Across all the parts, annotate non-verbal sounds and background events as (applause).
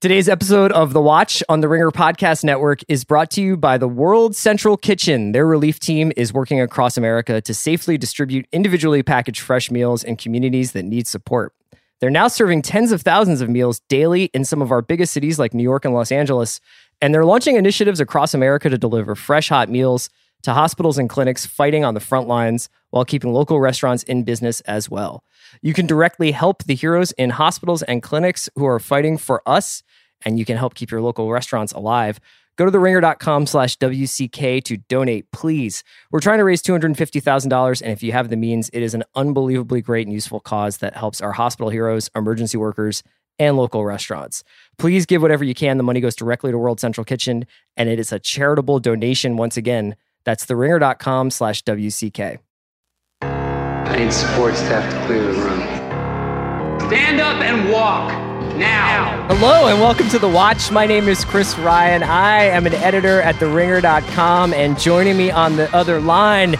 Today's episode of The Watch on the Ringer Podcast Network is brought to you by the World Central Kitchen. Their relief team is working across America to safely distribute individually packaged fresh meals in communities that need support. They're now serving tens of thousands of meals daily in some of our biggest cities like New York and Los Angeles, and they're launching initiatives across America to deliver fresh hot meals to hospitals and clinics fighting on the front lines while keeping local restaurants in business as well. You can directly help the heroes in hospitals and clinics who are fighting for us, and you can help keep your local restaurants alive. Go to theringer.com slash WCK to donate, please. We're trying to raise $250,000, and if you have the means, it is an unbelievably great and useful cause that helps our hospital heroes, emergency workers, and local restaurants. Please give whatever you can. The money goes directly to World Central Kitchen, and it is a charitable donation once again. That's theringer.com slash WCK. I need support staff to clear the room. Stand up and walk now. Hello and welcome to The Watch. My name is Chris Ryan. I am an editor at TheRinger.com, and joining me on the other line,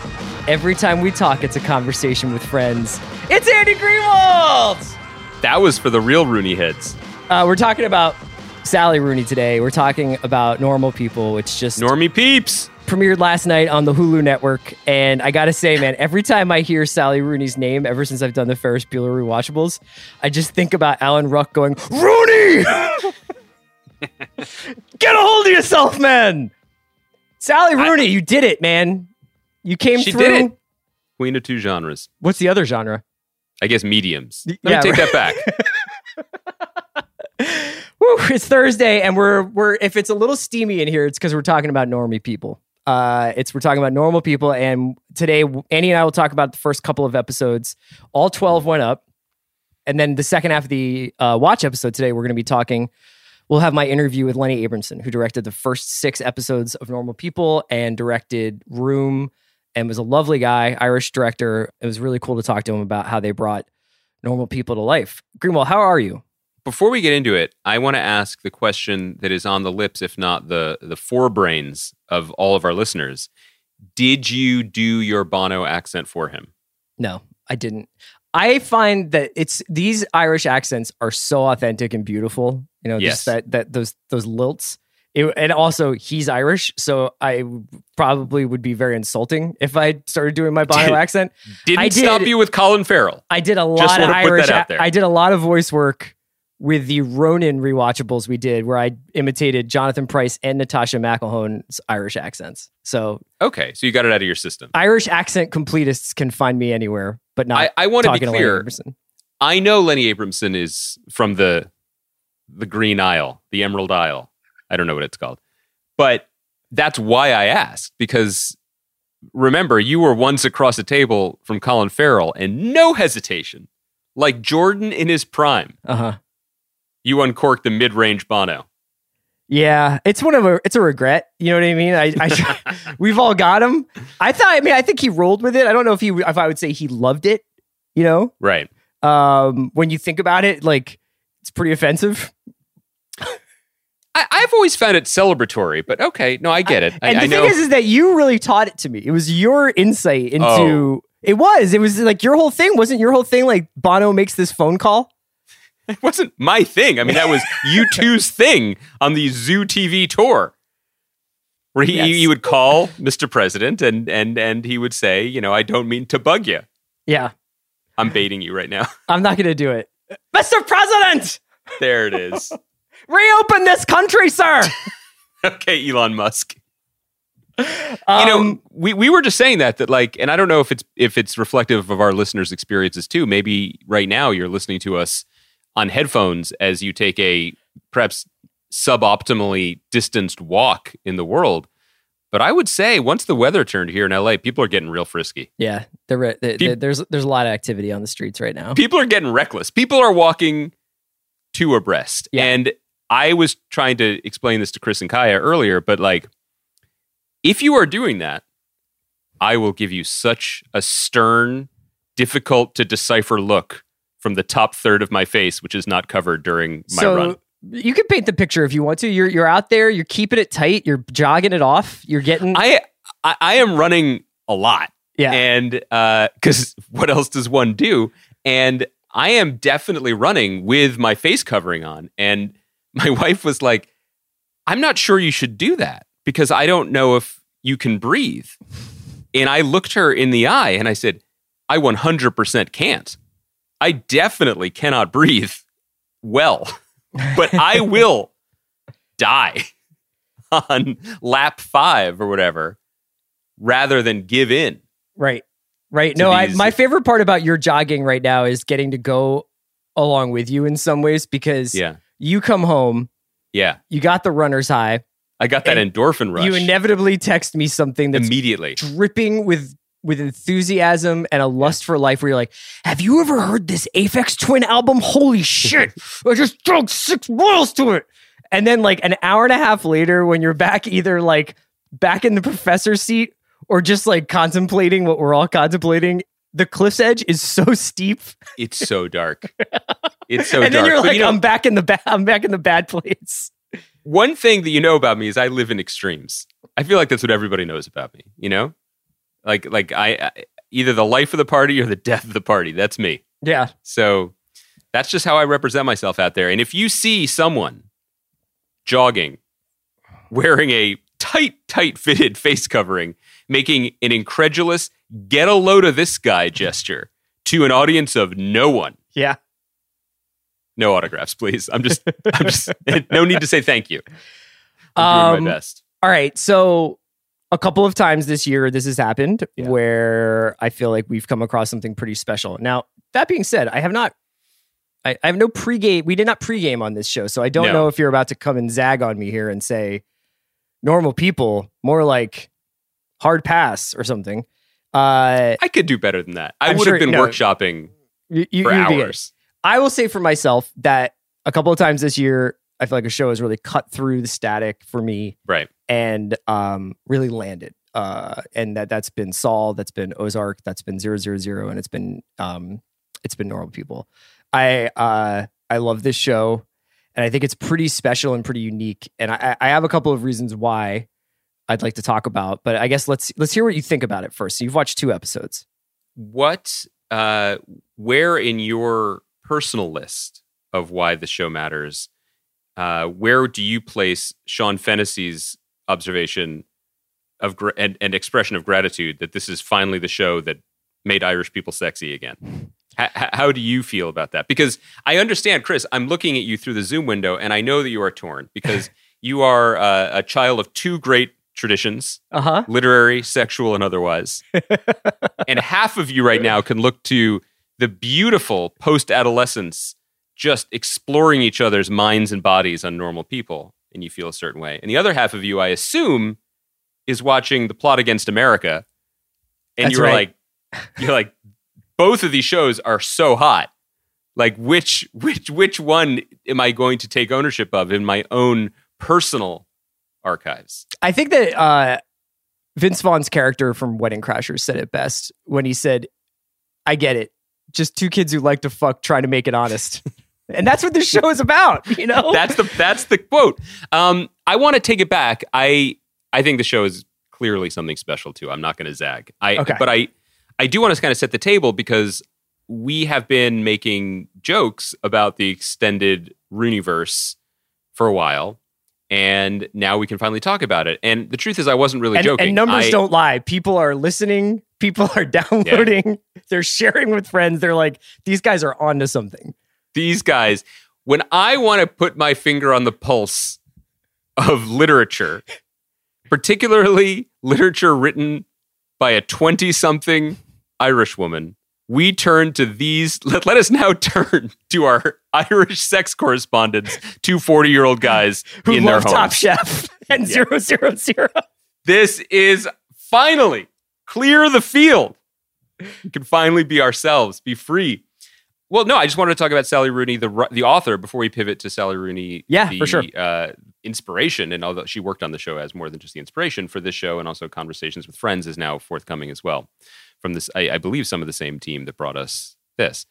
every time we talk, it's a conversation with friends. It's Andy Greenwald! That was for the real Rooney heads. Uh, we're talking about Sally Rooney today. We're talking about normal people, which just Normie peeps. Premiered last night on the Hulu network. And I gotta say, man, every time I hear Sally Rooney's name, ever since I've done the Ferris Bueller rewatchables, I just think about Alan Ruck going, Rooney! (laughs) Get a hold of yourself, man! Sally Rooney, you did it, man. You came She through. Queen of two genres. What's the other genre? I guess mediums. Let yeah, me take right. that back. (laughs) (laughs) Woo, it's Thursday, and we're we're if it's a little steamy in here, it's because we're talking about normie people. Uh, it's we're talking about normal people, and today Andy and I will talk about the first couple of episodes. All twelve went up, and then the second half of the uh, watch episode today, we're going to be talking. We'll have my interview with Lenny Abrahamson, who directed the first six episodes of Normal People and directed Room, and was a lovely guy, Irish director. It was really cool to talk to him about how they brought normal people to life. Greenwald, how are you? Before we get into it, I want to ask the question that is on the lips, if not the the forebrains of all of our listeners. Did you do your Bono accent for him? No, I didn't. I find that it's these Irish accents are so authentic and beautiful. You know, Yes. just that that those those lilts. It, and also, he's Irish, so I probably would be very insulting if I started doing my Bono Did- accent. Didn't I did- stop you with Colin Farrell. I did a Just lot of wanna put Irish. that out there. I did a lot of voice work with the Ronin rewatchables we did, where I imitated Jonathan Pryce and Natasha McElhone's Irish accents. So Okay, so you got it out of your system. Irish accent completists can find me anywhere, but not. I, I want to be clear. I know Lenny Abrahamson is from the the Green Isle, the Emerald Isle. I don't know what it's called. But that's why I asked because remember, you were once across the table from Colin Farrell and no hesitation. Like Jordan in his prime, Uh huh. You uncorked the mid-range Bono. Yeah, it's one of a it's a regret. You know what I mean? I, I (laughs) we've all got him. I thought. I mean, I think he rolled with it. I don't know if he if I would say he loved it. You know, Right. um, when you think about it, like it's pretty offensive. I, I've always found it celebratory, but okay. No, I get it. I, and the I thing know. is, is that you really taught it to me. It was your insight into. Oh. It was. It was like your whole thing. Wasn't your whole thing like Bono makes this phone call? It (laughs) wasn't my thing. I mean, that was (laughs) U2's thing on the Zoo TV tour. Where he, Yes. he would call Mr. President and and and he would say, you know, I don't mean to bug you. Yeah, I'm baiting you right now. (laughs) I'm not going to do it, Mr. President. there it is. Reopen this country, sir. okay, Elon Musk. Um, you know, we, we were just saying that that like, and I don't know if it's if it's reflective of our listeners' experiences too. Maybe right now you're listening to us on headphones as you take a perhaps suboptimally distanced walk in the world. But I would say once the weather turned here in LA, people are getting real frisky. Yeah, they're, they- Peop- they- there's there's a lot of activity on the streets right now. People are getting reckless. People are walking two abreast. Yeah. And I was trying to explain this to Chris and Kaya earlier, but like if you are doing that, I will give you such a stern, difficult to decipher look from the top third of my face, which is not covered during my so run. you can paint the picture if you want to. You're you're out there. You're keeping it tight. You're jogging it off. You're getting I, I I am running a lot. yeah. And uh, because (laughs) what else does one do? And I am definitely running with my face covering on. And (laughs) my wife was like, I'm not sure you should do that because I don't know if you can breathe. And I looked her in the eye and I said, I 100% can't. I definitely cannot breathe well, but I (laughs) will die on lap five or whatever rather than give in. Right. Right. No, I, my favorite part about your jogging right now is getting to go along with you in some ways because Yeah. you come home, Yeah. you got the runner's high, I got that endorphin rush you inevitably text me something that's immediately. dripping with with enthusiasm and a lust for life where you're like, have you ever heard this Aphex Twin album? Holy shit. I just drunk six bottles to it. And then like an hour and a half later, when you're back either like back in the professor's seat or just like contemplating what we're all contemplating, the cliff's edge is so steep. It's so dark. (laughs) It's so and dark. And then you're But, like, you know, I'm back in the bad I'm back in the bad place. one thing that you know about me is I live in extremes. I feel like that's what everybody knows about me. You know, like like I, I either the life of the party or the (laughs) death of the party. That's me. Yeah. So that's just how I represent myself out there. And if you see someone jogging wearing a tight, tight fitted (laughs) face covering, making an incredulous "get a load of this guy" gesture to an audience of no one. Yeah. No autographs, please. I'm just, (laughs) I'm just, no need to say thank you. I'm doing Um, my best. All right. So a couple of times this year this has happened Yeah. where I feel like we've come across something pretty special. Now, that being said, I have not I, I have no pregame. We did not pregame on this show, so I don't No. know if you're about to come and zag on me here and say normal people, more like hard pass or something. Uh, I could do better than that. I I'm would sure- have been no. workshopping you, you, for good. hours. I will say for myself that a couple of times this year, I feel like a show has really cut through the static for me Right. and um, really landed. Uh, and that that's been Saul, that's been Ozark, that's been zero zero zero, and it's been um, it's been normal people. I uh, I love this show, and I think it's pretty special and pretty unique. And I, I have a couple of reasons why I'd like to talk about, but I guess let's let's hear what you think about it first. So you've watched two episodes. What, uh, where in your personal list of why the show matters, uh, where do you place Sean Fennessy's observation of gr- and, and expression of gratitude that this is finally the show that made Irish people sexy again? H- how do you feel about that? Because I understand, Chris, I'm looking at you through the Zoom window and I know that you are torn (laughs) because you are uh, a child of two great traditions Uh huh. literary, sexual, and otherwise. (laughs) and half of you right now can look to the beautiful post adolescence just exploring each other's minds and bodies on normal people, and you feel a certain way. And the other half of you, I assume, is watching the plot against America, and That's you're right. like, you're like, both of these shows are so hot. Like which which which one am I going to take ownership of in my own personal archives? I think that uh, Vince Vaughn's character from Wedding Crashers said it best when he said, "I get it, just two kids who like to fuck trying to make it honest." (laughs) and that's what this show is about, you know. (laughs) that's the that's the quote. Um, I want to take it back. I I think the show is clearly something special too. I'm not going to zag. I Okay. but I I do want to kind of set the table because we have been making jokes about the extended Rooneyverse for a while. And now we can finally talk about it. And the truth is, I wasn't really and, joking. and numbers I- don't lie. People are listening. People are (laughs) downloading. They're sharing with friends. They're like, these guys are onto something. These guys, when I want to put my finger on the pulse of literature, particularly literature written by a 20 something Irish woman, we turn to these. (laughs) Let, let us now turn (laughs) to our Irish sex correspondents, two 40 year old guys (laughs) Who in their homes. Top Chef and Yeah. zero zero zero. This is finally clear the field. We can finally be ourselves, be free. Well, no, I just wanted to talk about Sally Rooney, the the author, before we pivot to Sally Rooney. Yeah, the, for sure. Uh, inspiration, and although she worked on the show as more than just the inspiration for this show, and also conversations with friends is now forthcoming as well from this. I, I believe some of the same team that brought us this.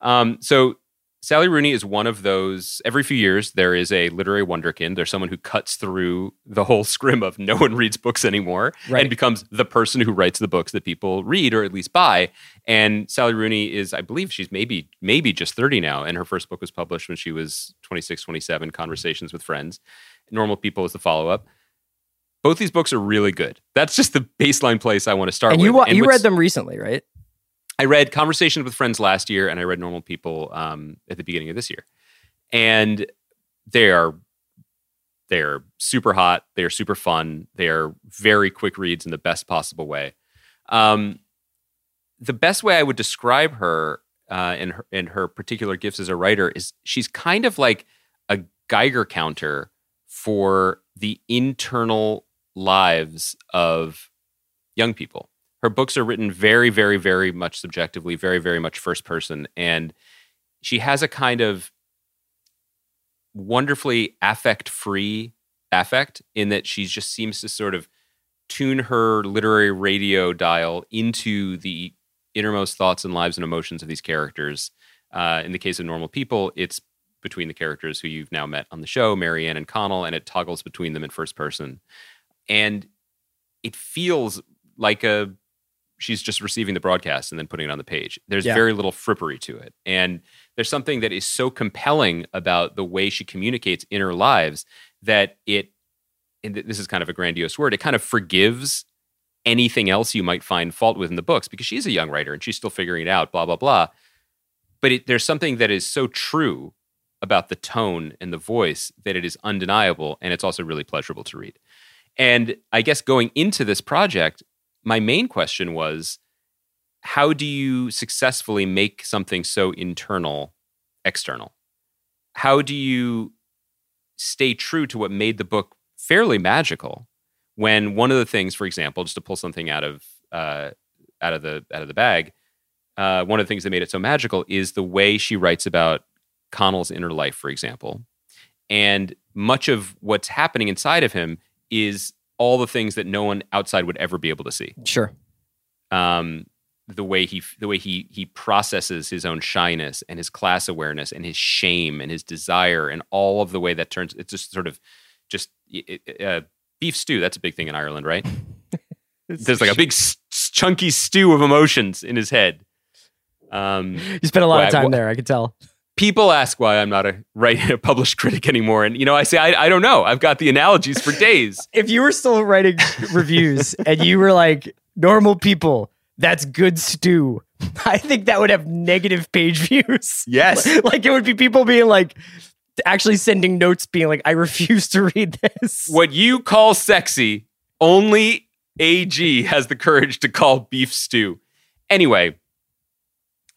Um, so Sally Rooney is one of those. Every few years, there is a literary wonderkind. There's someone who cuts through the whole (laughs) scrim of no one reads books anymore Right. and becomes the person who writes the books that people read or at least buy. And Sally Rooney is, I believe, she's maybe maybe just 30 now, and her first book was published when she was 26, 27. Conversations with Friends. Normal People is the follow up. Both these books are really good. That's just the baseline place I want to start and with. you wa- you what's- read them recently, right? I read Conversations with Friends last year, and I read Normal People um, at the beginning of this year, and they are they are super hot. They are super fun. They are very quick reads in the best possible way. Um, the best way I would describe her uh, in her in her particular gifts as a writer is she's kind of like a Geiger counter for the internal lives of young people her books are written very very very much subjectively very very much first person and she has a kind of wonderfully affect free affect in that she just seems to sort of tune her literary radio dial into the innermost thoughts and lives and emotions of these characters. Uh, in the case of normal people it's between the characters who you've now met on the show marianne and connell and it toggles between them in first person. And it feels like a she's just receiving the broadcast and then putting it on the page. There's Yeah. very little frippery to it. And there's something that is so compelling about the way she communicates in her lives that it, and this is kind of a grandiose word, it kind of forgives anything else you might find fault with in the books because she's a young writer and she's still figuring it out, blah, blah, blah. But it, there's something that is so true about the tone and the voice that it is undeniable and it's also really pleasurable to read. And I guess going into this project, my main question was how do you successfully make something so internal external? How do you stay true to what made the book fairly magical when one of the things, for example, just to pull something out of uh, out of the out of the bag, uh, one of the things that made it so magical is the way she writes about Connell's inner life, for example, and much of what's happening inside of him is all the things that no one outside would ever be able to see. Sure. Um, the way he the way he he processes his own shyness and his class awareness and his shame and his desire and all of the way that turns it's just sort of just uh, beef stew. That's a big thing in Ireland, right? (laughs) There's like a big s- chunky stew of emotions in his head. Um, (laughs) You spent a lot Why- of time wh- there. I could tell. People ask why I'm not a right (laughs) a published critic anymore, and you know I say I, I don't know. I've got the analogies for days. (laughs) If you were still writing (laughs) reviews and you were like normal people, that's good stew. I think that would have negative page views. Yes. like it would be people being like actually sending notes being like, I refuse to read this. What you call sexy, only AG has the courage to call beef stew. Anyway,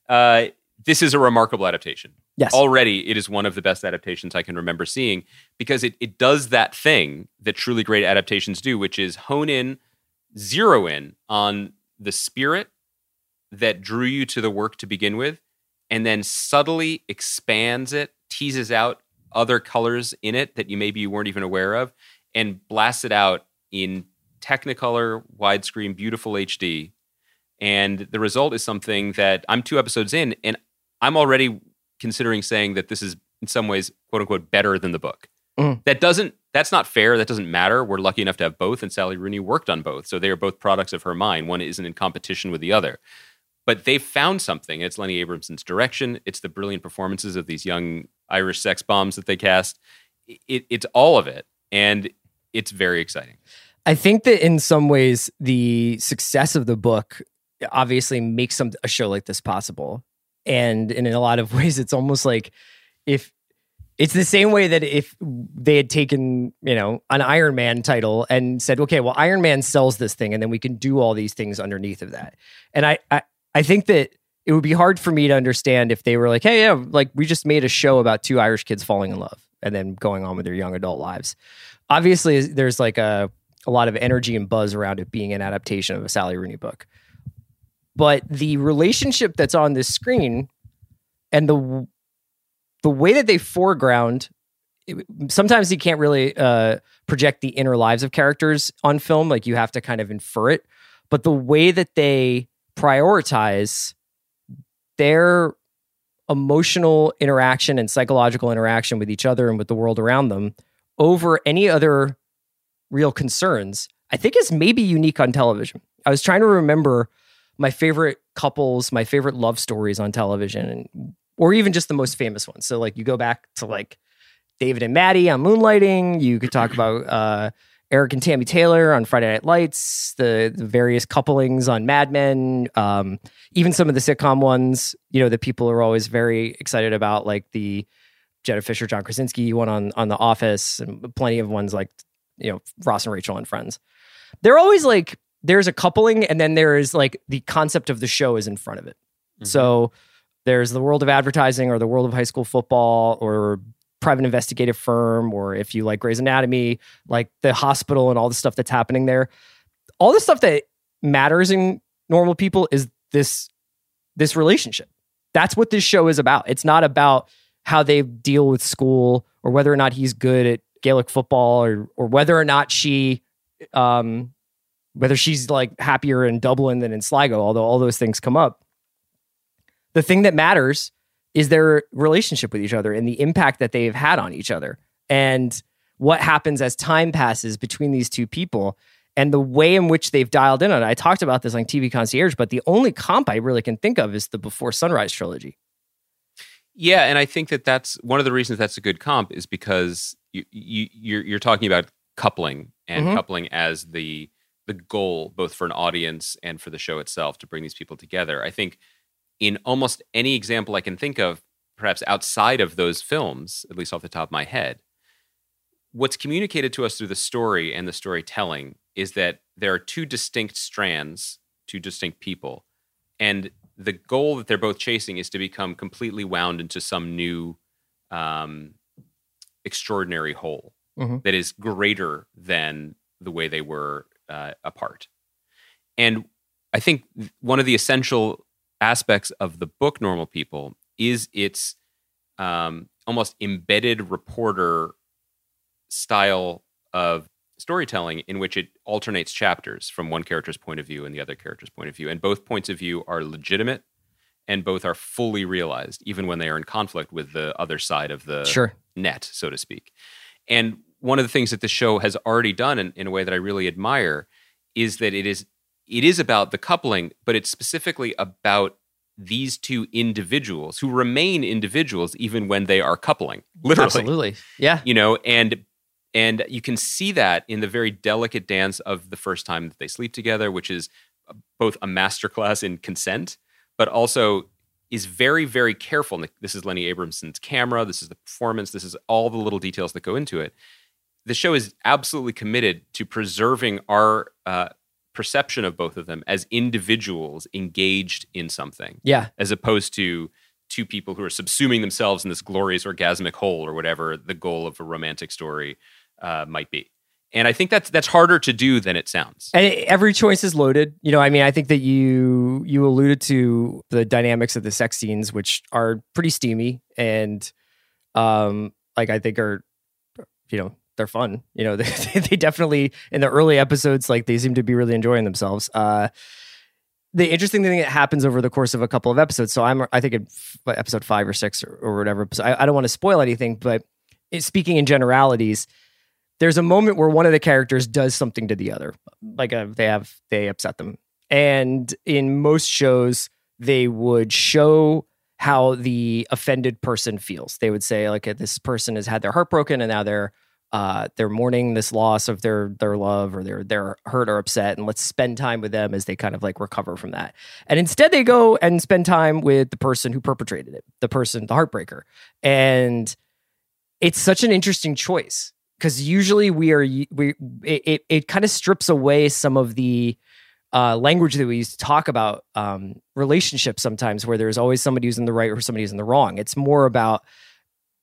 uh, this is a remarkable adaptation. Yes. Already, it is one of the best adaptations I can remember seeing because it, it does that thing that truly great adaptations do, which is hone in, zero in on the spirit that drew you to the work to begin with, and then subtly expands it, teases out other colors in it that you maybe you weren't even aware of, and blasts it out in Technicolor, widescreen, beautiful HD. And the result is something that I'm two episodes in, and I'm already considering saying that this is in some ways, quote unquote, better than the book. Mm. That doesn't that's not fair. That doesn't matter. We're lucky enough to have both, and Sally Rooney worked on both. So they are both products of her mind. One isn't in competition with the other. But they've found something. It's Lenny Abrahamson's direction. It's the brilliant performances of these young Irish sex bombs that they cast. It, it's all of it. And it's very exciting. I think that in some ways, the success of the book obviously makes some a show like this possible. And, and in a lot of (laughs) ways, it's almost like if it's the same way that if they had taken, you know, an Iron Man title and said, okay, well, Iron Man sells this thing, and then we can do all these things underneath of that. And I, I, I think that it would be hard for me to understand if they were like, hey, yeah, like we just made a show about two Irish kids falling in love and then going on with their young adult lives. Obviously, there's like a, a lot of energy and buzz around it being an adaptation of a Sally Rooney book. But the relationship that's on this screen and the the way that they foreground sometimes you can't really uh, project the inner lives of characters on film like you have to kind of infer it but the way that they prioritize their emotional interaction and psychological interaction with each other and with the world around them over any other real concerns, I think is maybe unique on television. I was trying to remember my favorite couples, my favorite love stories on television, and, or even just the most famous ones. So, like, you go back to like David and Maddie on Moonlighting. You could talk (laughs) about uh, Eric and Tammy Taylor on Friday Night Lights, the, the various couplings on Mad Men, um, even some of the sitcom ones, you know, that people are always very excited about, like the Jenna Fischer, John Krasinski one on on The Office, and plenty of ones like you know Ross and Rachel and Friends. They're always like there's a coupling, and then there is like the concept of the show is in front of it. Mm-hmm. So there's the world of advertising, or the world of high school football, or private investigative firm, or if you like Grey's Anatomy, like the hospital and all the stuff that's happening there. All the stuff that matters in normal people is this this relationship. That's what this show is about. It's not about how they deal with school or whether or not he's good at Gaelic football or or whether or not she um whether she's like happier in Dublin than in Sligo, although all those things come up. The thing that matters is their relationship with each other and the impact that they've had on each other and what happens as time passes between these two people and the way in which they've dialed in on it. I talked about this on TV Concierge, but the only comp I really can think of is the Before Sunrise trilogy. Yeah, and I think that that's one of the reasons that's a good comp is because you, you you're you're talking about coupling and mm-hmm. coupling as the the goal both for an audience and for the show itself to bring these people together. I think in almost any example I can think of, perhaps outside of those films, at least off the top of my head, what's communicated to us through the story and the storytelling is that there are two distinct strands, two distinct people, and the goal that they're both chasing is to become completely wound into some new um, extraordinary whole mm-hmm. that is greater than the way they were uh, apart. And I think one of the essential aspects of the book Normal People is its um, almost embedded reporter style of storytelling in which it alternates chapters from one character's point of view and the other character's point of view. And both points of view are legitimate and both are fully realized, even when they are in conflict with the other side of the sure. net, so to speak. And one of the things that the show has already done in, in a way that I really admire is that it is it is about the coupling, but it's specifically about these two individuals who remain individuals even when they are coupling. Literally. Absolutely. Yeah. You know, and and you can see that in the very delicate dance of the first time that they sleep together, which is both a masterclass in consent, but also is very, very careful. This is Lenny Abrahamson's camera. This is the performance. This is all the little details that go into it. The show is absolutely committed to preserving our uh, perception of both of them as individuals engaged in something. Yeah. As opposed to two people who are subsuming themselves in this glorious orgasmic whole or whatever the goal of a romantic story uh, might be and I think that's that's harder to do than it sounds. And every choice is loaded. You know, I mean, I think that you you alluded to the dynamics of the sex scenes, which are pretty steamy and, um, like I think are, you know, they're fun. You know, (laughs) they, they definitely in the early episodes, like they seem to be really enjoying themselves. Uh, the interesting thing that happens over the course of a couple of episodes. So I'm, I think, in episode five or six or, or whatever. So I, I don't want to spoil anything, but speaking in generalities there's a moment where one of the characters does something to the other like uh, they have they upset them and in most shows they would show how the offended person feels they would say like this person has had their heart broken and now they're uh, they're mourning this loss of their their love or they're they're hurt or upset and let's spend time with them as they kind of like recover from that. And instead they go and spend time with the person who perpetrated it the person the heartbreaker. And it's such an interesting choice because usually we are we it it, it kind of strips away some of the uh, language that we use to talk about um, relationships sometimes where there's always somebody who's in the right or somebody who's in the wrong. It's more about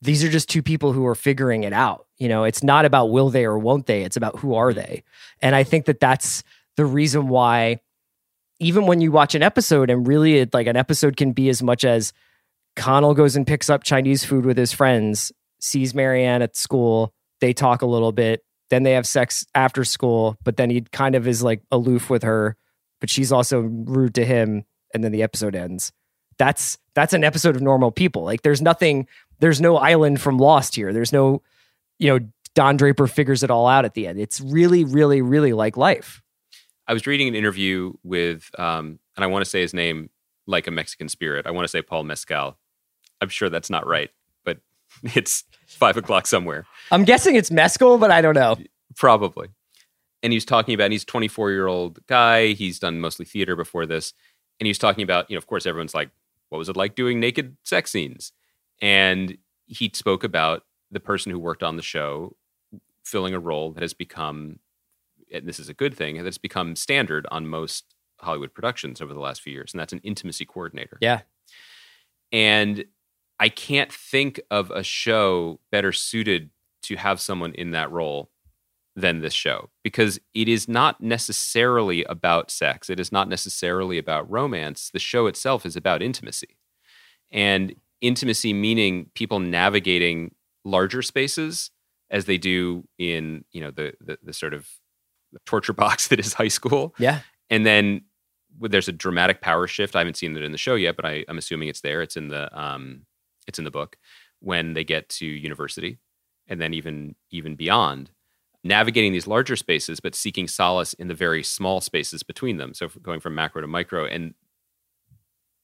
these are just two people who are figuring it out you know it's not about will they or won't they it's about who are mm-hmm. they and i think that that's the reason why even when you watch an episode and really it, like an episode can be as much as connell goes and picks up chinese food with his friends sees marianne at school they talk a little bit. Then they have sex after school, but then he kind of is like aloof with her, but she's also rude to him. And then the episode ends. That's that's an episode of normal people like there's nothing there's no island from lost here there's no you know don draper figures it all out at the end it's really really really like life I was reading an interview with, um, and I want to say his name like a Mexican spirit. I want to say Paul Mescal. I'm sure that's not right, but (laughs) it's five o'clock somewhere. i'm guessing it's mescal but i don't know Probably. And he was talking about, and he's a 24 year old guy. He's done mostly theater before this. And he was talking about, you know, of course, everyone's like, what was it like doing naked sex scenes? And he spoke about the person who worked on the show filling a role that has become, and this is a good thing, that's become standard on most Hollywood productions over the last few years. And that's an intimacy coordinator. yeah And I can't think of a show better suited to have someone in that role than this show because it is not necessarily about sex. It is not necessarily about romance. The show itself is about intimacy. And intimacy meaning people navigating larger spaces as they do in, you know, the the, the sort of torture (laughs) box that is high school yeah and then there's a dramatic power shift. I haven't seen it in the show yet, but I, I'm assuming it's there. It's in the um, it's in the book when they get to university, and then even even beyond, navigating these larger spaces, but seeking solace in the very small spaces between them. So going from macro to micro, and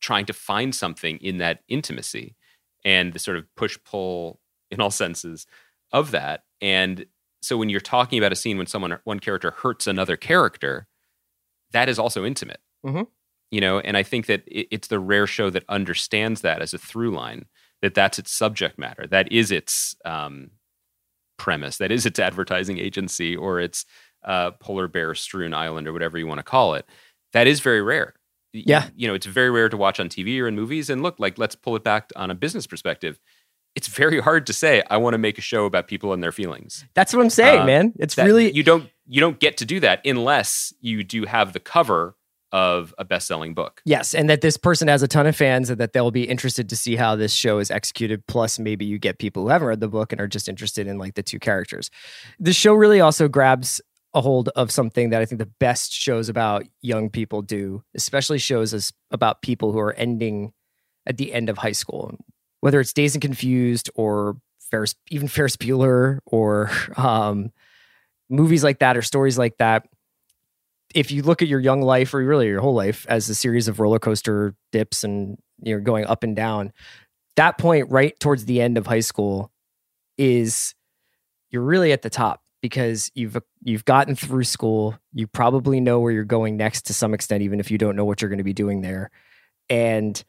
trying to find something in that intimacy and the sort of push pull in all (laughs) senses of that. And so when you're talking about a scene when someone one character hurts another character, that is also intimate. Mhm. You know, and I think that it, it's the rare show that understands that as a through line. That that's its subject matter. That is its um, premise. That is its advertising agency or its uh, polar bear strewn island or whatever you want to call it. That is very rare. Yeah. you know, it's very rare to watch on TV or in movies. And look, like let's pull it back on a business perspective. It's very hard to say I want to make a show about people and their feelings that's what i'm saying Uh, man it's really you don't you don't get to do that unless you do have the cover of a best-selling book. Yes, and that this person has a ton of fans and that they'll be interested to see how this show is executed. Plus, maybe you get people who haven't read the book and are just interested in like the two characters. The show really also grabs a hold of something that I think the best shows about young people do, especially shows as about people who are ending at the end of high school, whether it's Dazed and Confused or Ferris, even Ferris Bueller or (laughs) um, movies like that or stories like that if you look at your young life or really your whole life as a series of roller coaster dips and you're going up and down, that point right towards the end of high school is you're really at the top because you've you've gotten through school. You probably know where you're going next to some extent, even if you don't know what you're going to be doing there. And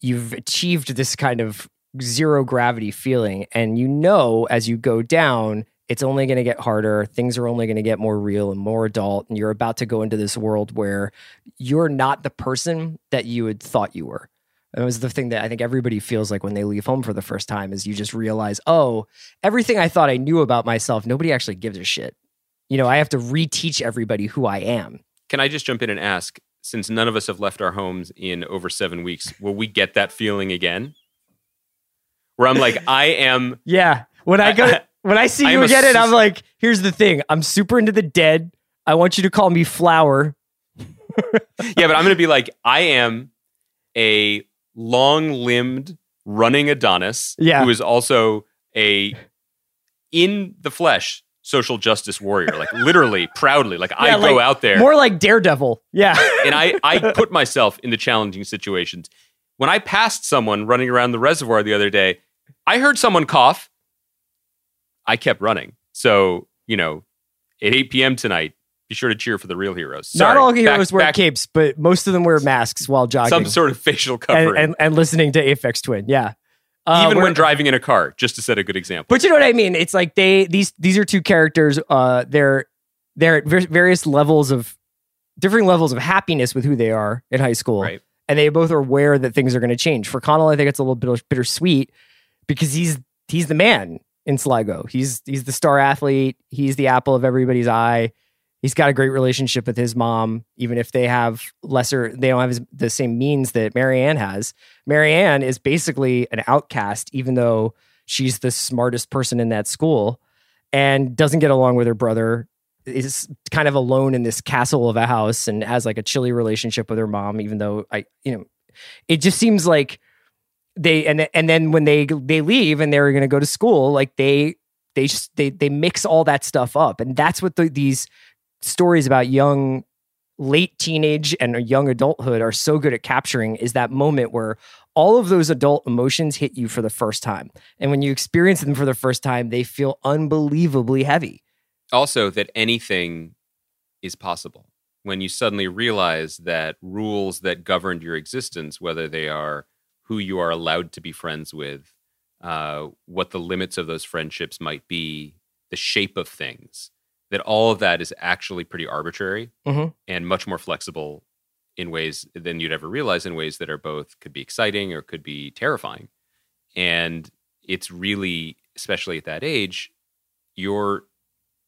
you've achieved this kind of zero gravity feeling. And you know as you go down, it's only going to get harder. Things are only going to get more real and more adult. And you're about to go into this world where you're not the person that you had thought you were. And it was the thing that I think everybody feels like when they leave home for the first time is you just realize, oh, everything I thought I knew about myself, nobody actually gives a shit. You know, I have to reteach everybody who I am. Can I just jump in and ask, since none of us have left our homes in over seven weeks, will we get that feeling again? Where I'm like, I am (laughs) Yeah. When I go, (laughs) when I see I you again, and I'm like, here's the thing I'm super into the dead. I want you to call me Flower. (laughs) yeah, but I'm gonna be like, I am a long-limbed running Adonis, Yeah. who is also a in the flesh social justice warrior, like literally, (laughs) proudly. Like I Yeah, go like, out there More like Daredevil. Yeah. (laughs) and I I put myself in the challenging situations. When I passed someone running around the reservoir the other day, I heard someone cough. I kept running. So, you know, at 8 p.m. tonight, be sure to cheer for the real heroes. Sorry, Not all back- heroes wear back- capes, but most of them wear masks while jogging Some sort of facial and, covering. and, and listening to Aphex Twin. Yeah. Uh, even when driving in a car, just to set a good example. But you know what I mean? It's like they these these are two characters. Uh, they're they're at various levels of different levels of happiness with who they are in high school, Right. and they both are aware that things are going to change. For Connell, I think it's a little bit bittersweet because he's he's the man in Sligo. He's he's the star athlete. He's the apple of everybody's eye. He's got a great relationship with his mom, even if they have lesser, they don't have the same means that Marianne has. Marianne is basically an outcast, even though she's the smartest person in that school and doesn't get along with her brother is kind of alone in this castle of a house and has like a chilly relationship with her mom even though i you know it just seems like they and and then when they they leave and they're going to go to school, like they they just they they mix all that stuff up, and that's what the, these stories about young late teenage and young adulthood are so good at capturing is that moment where all of those adult emotions hit you for the first time. And when you experience them for the first time, they feel unbelievably heavy. Also, that anything is possible when you suddenly realize that rules that governed your existence, whether they are who you are allowed to be friends with, uh, what the limits of those friendships might be, the shape of things, that all of that is actually pretty arbitrary Mhm. and much more flexible in ways than you'd ever realize, in ways that are both could be exciting or could be terrifying. And it's really, especially at that age, your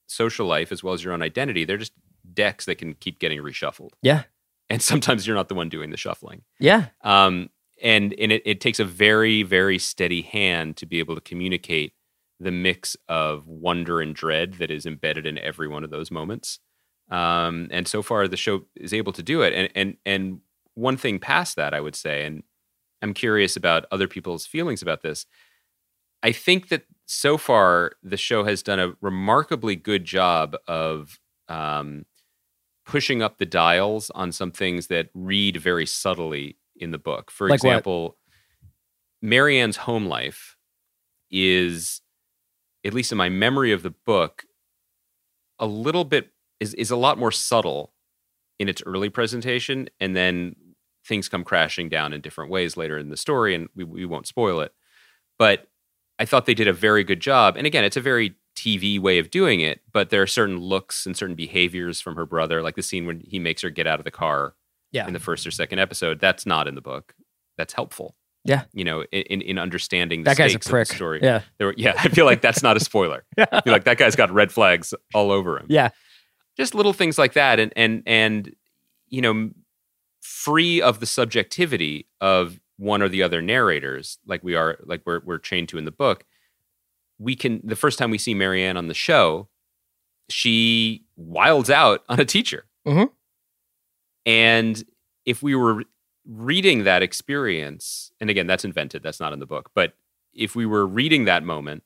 social life as well as your own identity, they're just decks that can keep getting reshuffled. Yeah. And sometimes you're not the one doing the shuffling. Yeah. Um, and and it, it takes a very, very steady hand to be able to communicate the mix of wonder and dread that is embedded in every one of those moments. Um, and so far, the show is able to do it. And and and one thing past that, I would say, and I'm curious about other people's feelings about this. I think that so far the show has done a remarkably good job of um, pushing up the dials on some things that read very subtly in the book. For Like what? example, Marianne's home life is, at least in my memory of the book, a little bit is is a lot more subtle in its early presentation, and then things come crashing down in different ways later in the story, and we, we won't spoil it. But I thought they did a very good job. And again, it's a very TV way of doing it, but there are certain looks and certain behaviors from her brother, like the scene when he makes her get out of the car Yeah. in the first or second episode. That's not in the book. That's helpful. Yeah. You know, in, in, in understanding the That guy's a prick. the story. Yeah. There were, yeah, I feel like that's not a spoiler. (laughs) Feel like that guy's got red flags all over him Yeah. just little things like that and and and you know free of the subjectivity of one or the other narrators like we are like we're we're chained to in the book we can the first time we see marianne on the show she wilds out on a teacher Mhm. And if we were reading that experience and again that's invented that's not in the book but if we were reading that moment